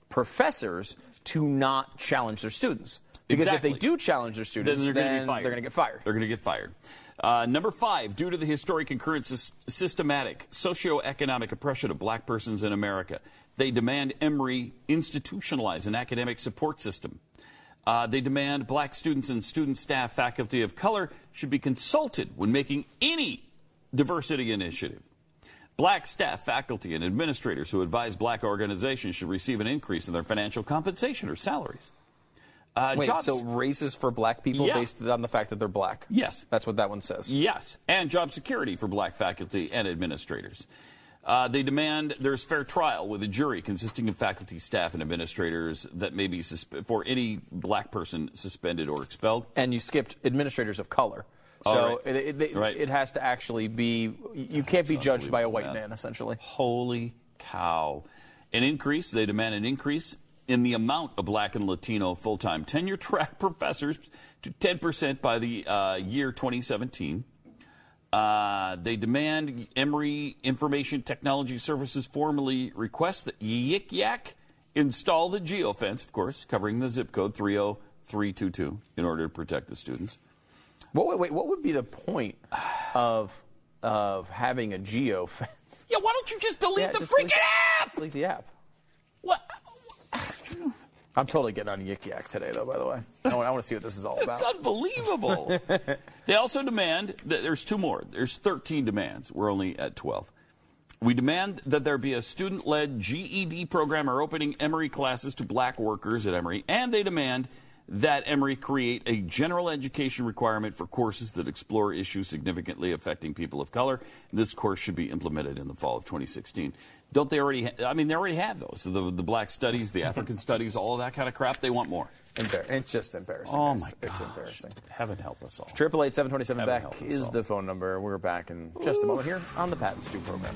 professors to not challenge their students. Because Exactly. if they do challenge their students, then they're going to get fired. they're going to get fired. They're going to get fired. Uh, number five, due to the historic and current sys- systematic socioeconomic oppression of black persons in America, they demand Emory institutionalize an academic support system. Uh, they demand black students and student staff, faculty of color should be consulted when making any diversity initiative. Black staff, faculty, and administrators who advise black organizations should receive an increase in their financial compensation or salaries. Uh, Wait, so raises for black people Yeah. based on the fact that they're black? Yes. That's what that one says. Yes, and job security for black faculty and administrators. Uh, they demand there's fair trial with a jury consisting of faculty, staff, and administrators that may be susp- for any black person suspended or expelled. And you skipped administrators of color. So right. it, it, Right. it has to actually be, you can't be judged by a white man, essentially. Holy cow. An increase, they demand an increase in the amount of black and Latino full time tenure track professors to 10% by the uh, year 2017. Uh, they demand Emory Information Technology Services formally request that Yik Yak install the geofence, of course, covering the zip code 30322 in order to protect the students. What, wait, wait, what would be the point of, of having a geo fence? Yeah, why don't you just delete Yeah, the just freaking delete- app? Delete the app. What? I'm totally getting on Yik Yak today, though. By the way, I want, I want to see what this is all about. It's unbelievable. they also demand that there's two more. There's 13 demands. We're only at 12. We demand that there be a student led GED program or opening Emory classes to black workers at Emory, and they demand that Emory create a general education requirement for courses that explore issues significantly affecting people of color. This course should be implemented in the fall of 2016. Don't they already? Ha- I mean, they already have those. The, the black studies, the African studies, all of that kind of crap. They want more. Embar- it's just embarrassing. Oh my It's gosh. embarrassing. Heaven help us all. Triple eight seven twenty seven back is the phone number. We're back in just a moment here on the Pat and Stu program.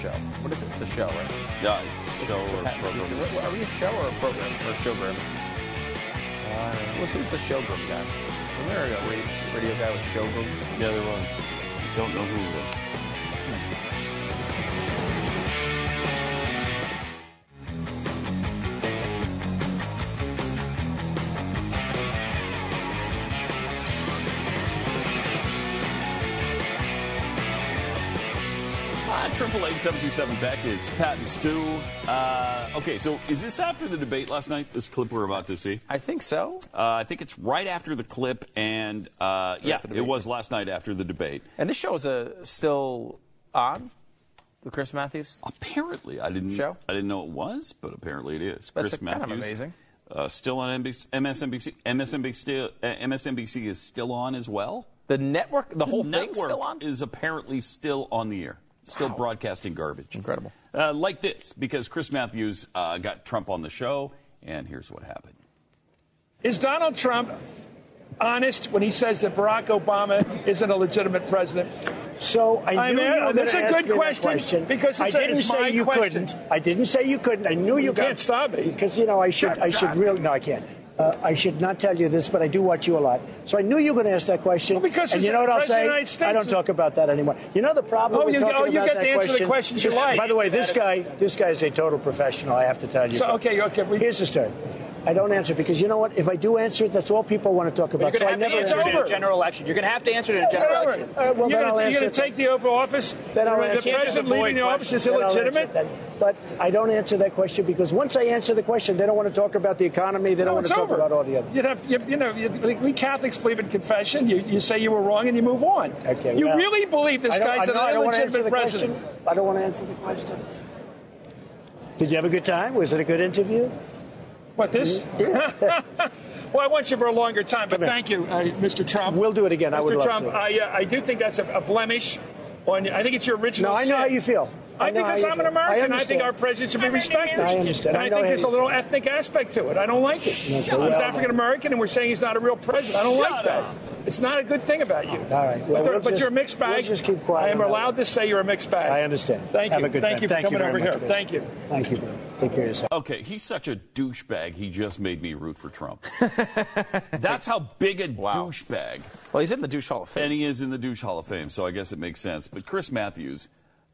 Show. What is it? It's a show, right? Yeah, it's show or program. What- Are we a show or a program or a showgram? Uh, who's, who's the showroom guy? Was there a radio, radio guy with showroom? Yeah, there was. Don't know who. Seven two seven Beck. It's Pat and Stu. Uh, okay, so is this after the debate last night? This clip we're about to see. I think so. Uh, I think it's right after the clip, and uh, yeah, it was last night after the debate. And this show is uh, still on with Chris Matthews. Apparently, I didn't Show? I didn't know it was, but apparently it is. That's Chris a- kind of amazing. Uh, still on NBC, MSNBC. MSNBC, still, uh, MSNBC is still on as well. The network, the whole network thing's still on. is apparently still on the air, still broadcasting garbage. Incredible. Uh, like this, because Chris Matthews uh, got Trump on the show, and here's what happened. Is Donald Trump honest when he says that Barack Obama isn't a legitimate president? So I I knew mean, you were that's a good me that question, because I it's a- didn't it's say my you question. couldn't. I didn't say you couldn't. I knew you, You got can't stop me. because you know I should. Can't I should stop really. No, I can't. Uh, I should not tell you this, but I do watch you a lot. So I knew you were going to ask that question. Well, because and he's you know what the I'll President of the say? United States. I don't talk about that anymore. You know the problem Oh, you- talking oh, you about get that to answer the questions you like. By the way, this guy, this guy is a total professional. I have to tell you. So, okay, okay. We, Here's the story. I don't answer because you know what? If I do answer it, that's all people want to talk about. You're so I going to have never to answer it in a general election. You're going to have to answer it in a general Whatever. election. Uh, well, you're going to take the Oval Office? Then I'll the answer it. president leaving the office is Then I'll answer illegitimate? But I don't answer that question because once I answer the question, they don't want to talk about the economy. They don't want to talk about all the other. You, have, you, you know, you, we Catholics believe in confession. You, you say you were wrong and you move on. Okay, you well, really believe this guy's an know I don't want to answer illegitimate president? question. I don't want to answer the question. Did you have a good time? Was it a good interview? What, this? well, I want you for a longer time, but thank you, uh, Mr. Trump. We'll do it again. Mr. I would love Trump, to. I, uh, I do think that's a, a blemish. On, I think it's your original No, I know sin. how you feel. I I know because how you I'm an feel. I American. I, think our president should be respected. I understand. And I I, think there's a little ethnic aspect to it. I don't like it. Okay, He's African American, and we're saying he's not a real president. I don't Shut like that. up. It's not a good thing about you. All right. Well, but we'll but just- you're a mixed bag. we'll just keep quiet I am on that. allowed to say you're a mixed bag. I understand. Thank Have you. a good Thank time. you for Thank coming very over much, here. Rich. Thank you. Thank you, bro. Take care of yourself. Okay, he's such a douchebag. He just made me root for Trump. That's how big a douchebag. Well, he's in the douche hall of fame. And he is in the douche hall of fame, so I guess it makes sense. But Chris Matthews,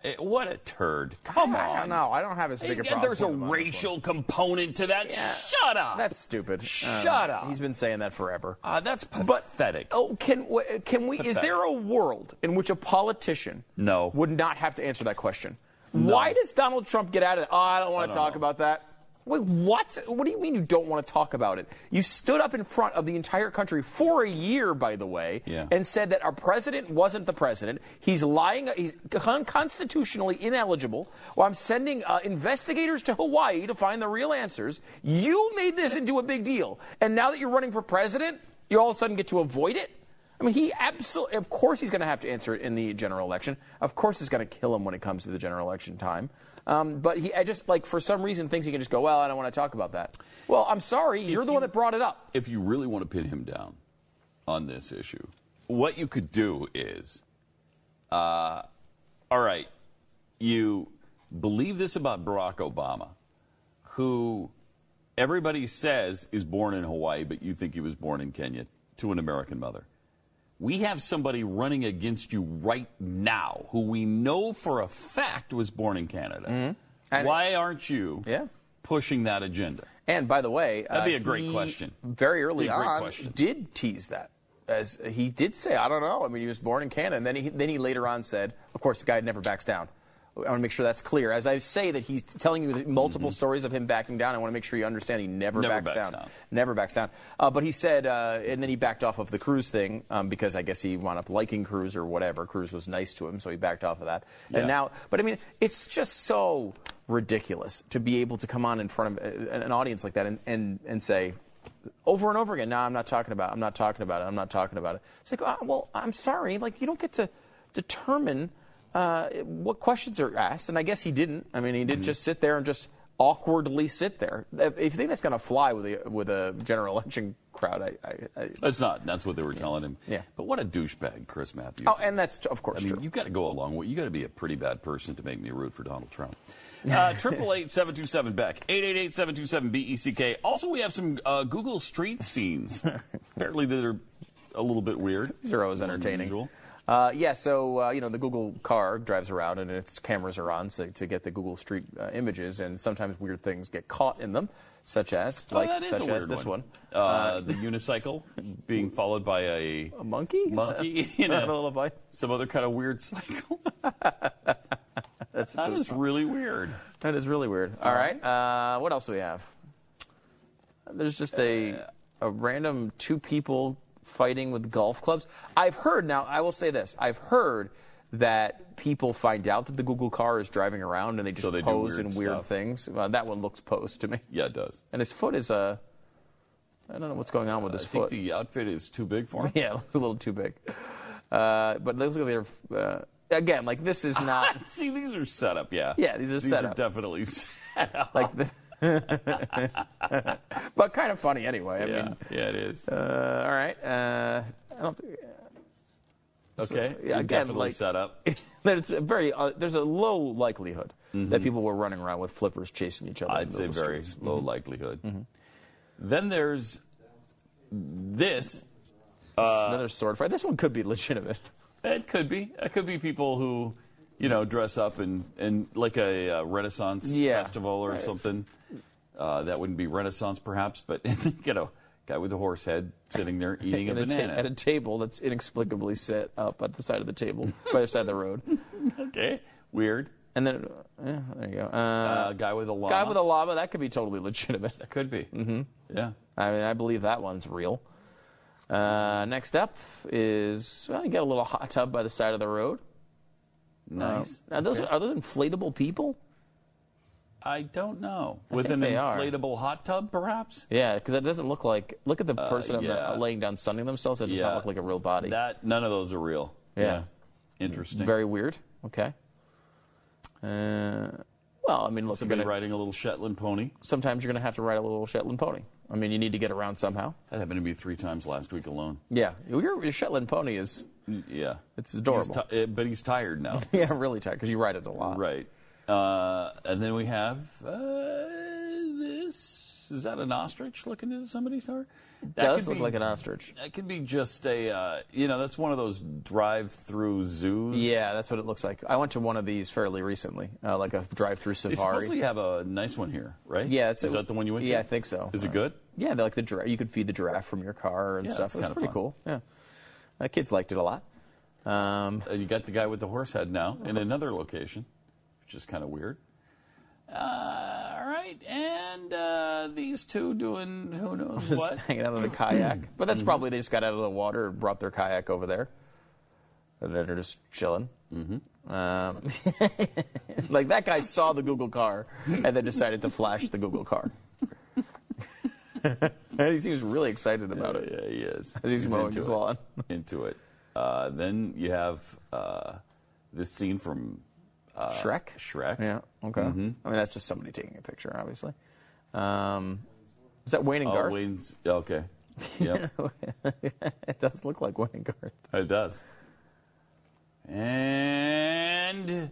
Eh, what a turd! Come I on. don't know. I don't have as eh, big a Yeah, problem. There's a him on this one. racial component to that. Shut up. That's stupid. Uh, Shut up. He's been saying that forever. Uh, that's pathetic. Oh, can can we? Is there a world in which a politician No. would not have to answer that question? No. Why does Donald Trump get out of it? Oh, I don't want to talk know. about that. Wait, what? What do you mean you don't want to talk about it? You stood up in front of the entire country for a year, by the way, Yeah. and said that our president wasn't the president. He's lying. He's unconstitutionally ineligible. Well, I'm sending uh, investigators to Hawaii to find the real answers. You made this into a big deal, and now that you're running for president, you all of a sudden get to avoid it. I mean, he absolutely, of course, he's going to have to answer it in the general election. Of course, it's going to kill him when it comes to the general election time. Um, but he, I just like for some reason thinks he can just go. Well, I don't want to talk about that. Well, I'm sorry, you're the you- one that brought it up. if you really want to pin him down on this issue, what you could do is, uh, all right, you believe this about Barack Obama, who everybody says is born in Hawaii, but you think he was born in Kenya to an American mother. We have somebody running against you right now who we know for a fact was born in Canada. Mm-hmm. Why aren't you Yeah. pushing that agenda? And by the way, That'd be uh, a great question. Very early on, question. did tease that. As he did say, I don't know. I mean, he was born in Canada, and then he then he later on said, of course, the guy never backs down. I want to make sure that's clear. As I say that he's telling you multiple stories of him backing down, I want to make sure you understand he never, Never backs, backs down. down. Never backs down. Uh, but he said, uh, and then he backed off of the Cruz thing um, because I guess he wound up liking Cruz or whatever. Cruz was nice to him, so he backed off of that. Yeah. And now, but I mean, it's just so ridiculous to be able to come on in front of uh, an audience like that and, and, and say, over and over again, no, I'm not talking about it. I'm not talking about it. I'm not talking about it. It's like, ah, well, I'm sorry. Like, you don't get to determine uh, what questions are asked. And I guess he didn't. I mean, he Mm-hmm. just sit there and just awkwardly sit there. If you think that's going to fly with a, with a general election crowd, I, I, I It's not. That's what they were telling him. Yeah. But what a douchebag Chris Matthews. Oh, is. and that's of course I mean, true. you've got to go along with. You got to be a pretty bad person to make me root for Donald Trump. Uh, Triple eight seven two seven Beck eight eight eight seven two seven B E C K. Also, we have some uh, Google Street scenes. Apparently, they're a little bit weird. Zero are always More than entertaining. usual. Uh, yeah, so uh, you know the Google car drives around and its cameras are on so, to get the Google Street uh, images, and sometimes weird things get caught in them, such as Oh, like such as this one. Uh, the unicycle being followed by a, a monkey, monkey a, little some other kind of weird cycle. That's That is really weird. That is really weird. All right, uh, what else do we have? There's just a a random two people fighting with golf clubs. I've heard now. I will say this. I've heard that people find out that the Google car is driving around and they just So they pose weird in weird stuff. things. Well, that one looks posed to me. Yeah, it does. And his foot is Uh, I don't know what's going on with his I think foot. the outfit is too big for him. yeah, it looks a little too big. Uh, but let's look at their. Uh, again, like this is not See, these are set up. Yeah. Yeah, these are these set are up. definitely set up. like, the, but kind of funny anyway. I yeah, mean, yeah, it is. uh, all right. Uh, I don't. Think, Okay. yeah, again, definitely like- set up. there's a very uh, there's a low likelihood that people were running around with flippers chasing each other. in Mm-hmm. I'd say middle of the very streets. low likelihood. Then there's this. Uh, Another sword fight. This one could be legitimate. It could be. It could be people who, you know, dress up and, in like a uh, Renaissance Yeah. festival or Right. something. Uh, that wouldn't be Renaissance, perhaps, but you know, guy with a horse head sitting there eating a At a ta- banana. at a table that's inexplicably set up at the side of the table, by the side of the road. okay, weird. And then, yeah, there you go. Uh, Uh, guy with a llama. guy with a llama, that could be totally legitimate. That could be. Mm-hmm. Yeah. I mean, I believe that one's real. Uh, next up is well, you got a little hot tub by the side of the road. Nice. Uh, are those Okay. are those inflatable people? I don't know. I With an they are. inflatable hot tub, perhaps? Yeah, because it doesn't look like. Look at the Uh, person on the- laying down, sunning themselves. It does Yeah. not look like a real body. That none of those are real. Yeah. Interesting. Very weird. Okay. Uh, well, I mean, look, you're Somebody gonna, riding a little Shetland pony. sometimes you're going to have to ride a little Shetland pony. I mean, you need to get around somehow. That happened to me three times last week alone. Yeah, your, your Shetland pony is Yeah. it's adorable. He's ti- uh, but he's tired now. yeah, really tired because you ride it a lot. Right. Uh, and then we have uh, this. Is that an ostrich looking into somebody's car? That does look be- like an ostrich. That could be just a, uh, you know, that's one of those drive-through zoos. Yeah, that's what it looks like. I went to one of these fairly recently, uh, like a drive-through They safari. supposedly have a nice one here, right? Yeah, it's is a- that the one you went to? yeah, I think so. Is it Uh, good? Yeah, like the giraffe. You could feed the giraffe from your car and Yeah, stuff. that's kinda pretty fun. cool. Yeah, uh, kids liked it a lot. Um, you got the guy with the horse head now in another location, which is kind of weird. Uh, all right, and uh, these two doing who knows just what? hanging out on a kayak. But Mm-hmm. that's probably they just got out of the water and brought their kayak over there, and then they're just chilling. Mm-hmm. Um, like that guy saw the Google car and then decided to flash the Google car. and he seems really excited about it. Yeah, he is. As he's mowing into his it. lawn. into it. Uh, then you have uh, this scene from uh, Shrek. Shrek. Yeah. Okay. Mhm. I mean, that's just somebody taking a picture, obviously. Um, is that Wayne and Oh, Garth? Wayne's okay. Yep, it does look like Wayne and Garth. it does. And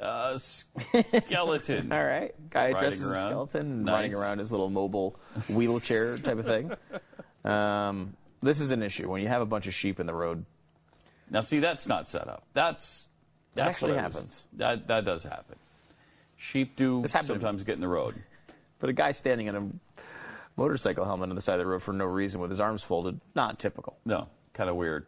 uh, skeleton. All right. Guy dressed as a around. skeleton Nice. riding around his little mobile wheelchair type of thing. Um, this is an issue when you have a bunch of sheep in the road. Now, see, that's not set up. That's That that's actually what I was- happens. that that does happen. Sheep do This happened to me. sometimes get in the road. But a guy standing in a motorcycle helmet on the side of the road for no reason with his arms folded, not typical. No, kind of weird.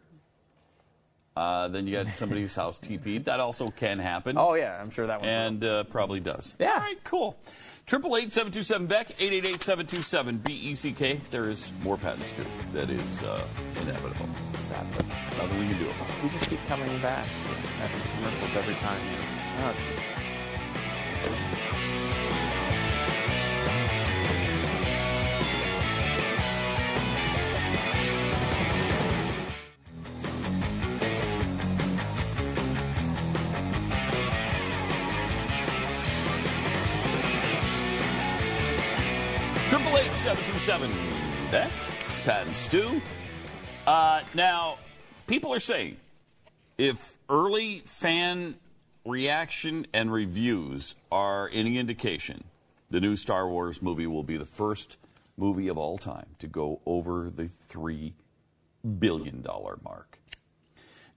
Uh, then you got somebody's house TP'd. That also can happen. Oh yeah, I'm sure that one's and uh, probably does. Yeah. All right, cool. Triple eight seven two seven Beck eight eight eight seven two seven B E C K. There is more Pat and Stu. That is uh, inevitable. Sadly. Nothing we can do. about it. We just keep coming back after commercials every time. Oh, and Stu. Uh, now, people are saying if early fan reaction and reviews are any indication, the new Star Wars movie will be the first movie of all time to go over the three billion dollar mark.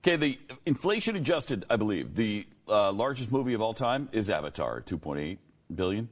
Okay, the inflation adjusted, I believe, the uh, largest movie of all time is Avatar, 2.8 billion.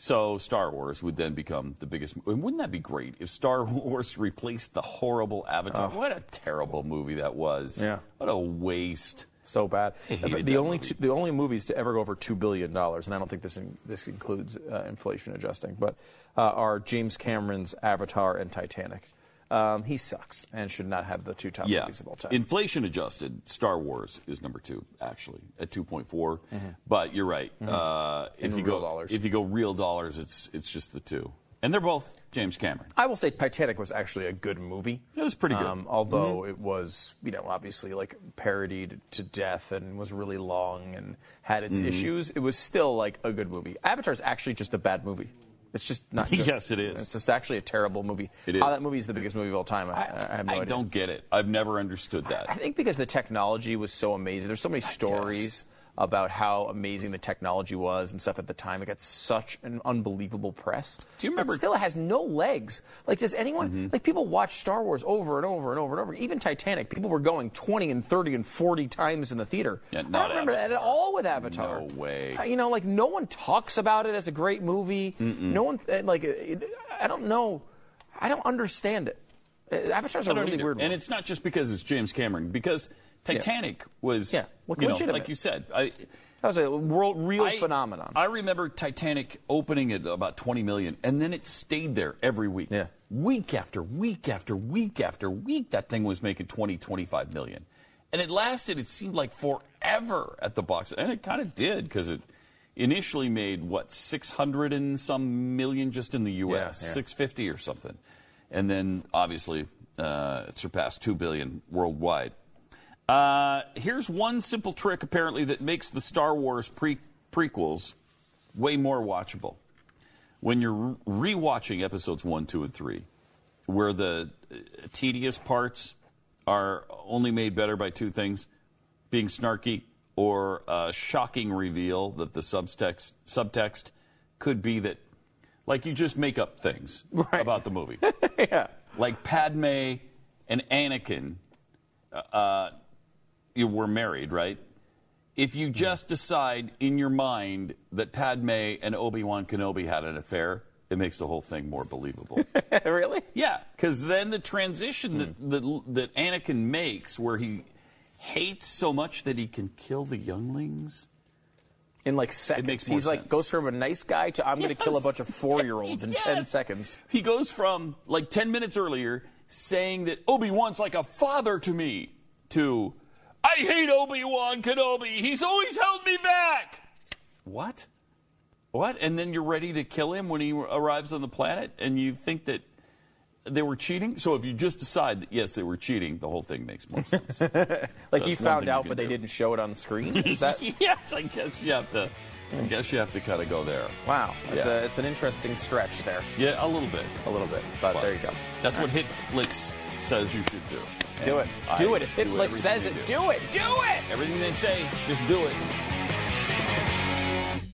So Star Wars would then become the biggest. and Wouldn't that be great if Star Wars replaced the horrible Avatar? Oh. What a terrible movie that was. Yeah. What a waste. so bad. The only two, the only movies to ever go over two billion dollars, and I don't think this in, this includes uh, inflation adjusting, but uh, are James Cameron's Avatar and Titanic. Um, he sucks and should not have the two top yeah. movies of all time. Inflation adjusted, Star Wars is number two, actually, at 2.4. But you're right. Uh, Mm-hmm. In if you real go, dollars. If you go real dollars, it's it's just the two, and they're both James Cameron. I will say Titanic was actually a good movie. It was pretty good. Um, although it was, you know, obviously like parodied to death and was really long and had its Mhm. issues, it was still like a good movie. Avatar's actually just a bad movie. It's just not good. Yes, it is. It's just actually a terrible movie. It How is. that movie is the biggest movie of all time, I, I have no I idea. don't get it. I've never understood that. I think because the technology was so amazing. There's so many stories about how amazing the technology was and stuff at the time. It got such an unbelievable press. Do you remember- But still, it has no legs. Like, does anyone Mm-hmm. like people watch Star Wars over and over and over and over? Even Titanic, people were going 20 and 30 and 40 times in the theater. Yeah, I don't remember that at all with Avatar. No way. Uh, You know, like no one talks about it as a great movie. No one uh, like. I don't know. I don't understand it. Uh, Avatar's a really either. weird one. And it's not just because it's James Cameron, because Titanic was, Yeah. You know, legitimate. like you said, I, That was a world real I- phenomenon. I remember Titanic opening at about 20 million, and then it stayed there every week. Yeah. Week after week after week after week, that thing was making 20, 25 million. And it lasted, it seemed like forever at the box. And it kind of did, because it initially made, what, 600 and some million just in the U.S., Yeah, yeah. 650 or something. And then, obviously, uh, it surpassed 2 billion worldwide. Uh, here's one simple trick, apparently, that makes the Star Wars pre- prequels way more watchable. When you're re- rewatching episodes one, two, and three, where the uh, tedious parts are only made better by two things being snarky or a shocking reveal that the subtext, subtext could be that, like, you just make up things about the movie. yeah. Like Padme and Anakin uh, you were married, right? If you just decide in your mind that Padme and Obi Wan Kenobi had an affair, it makes the whole thing more believable. really? yeah, because then the transition that, hmm. that that Anakin makes, where he hates so much that he can kill the younglings, in like seconds. He's like sense. goes from a nice guy to I'm going to kill a bunch of four year olds in ten seconds. He goes from like 10 minutes earlier saying that Obi Wan's like a father to me to I hate Obi Wan Kenobi. He's always held me back. What? What? And then you're ready to kill him when he arrives on the planet and you think that they were cheating? So if you just decide that yes, they were cheating, the whole thing makes more sense. Like that's he found thing you out, can but they didn't show it on the screen. Is that yes, I guess you have to. I guess you have to kind of go there. wow? It's, Yeah. a, it's an interesting stretch there. Yeah, a little bit. A little bit, but, there you go. That's what Hitflix says you should do. Do it. Do I it. If do says it, do. do it. Do it. Everything they say, just do it.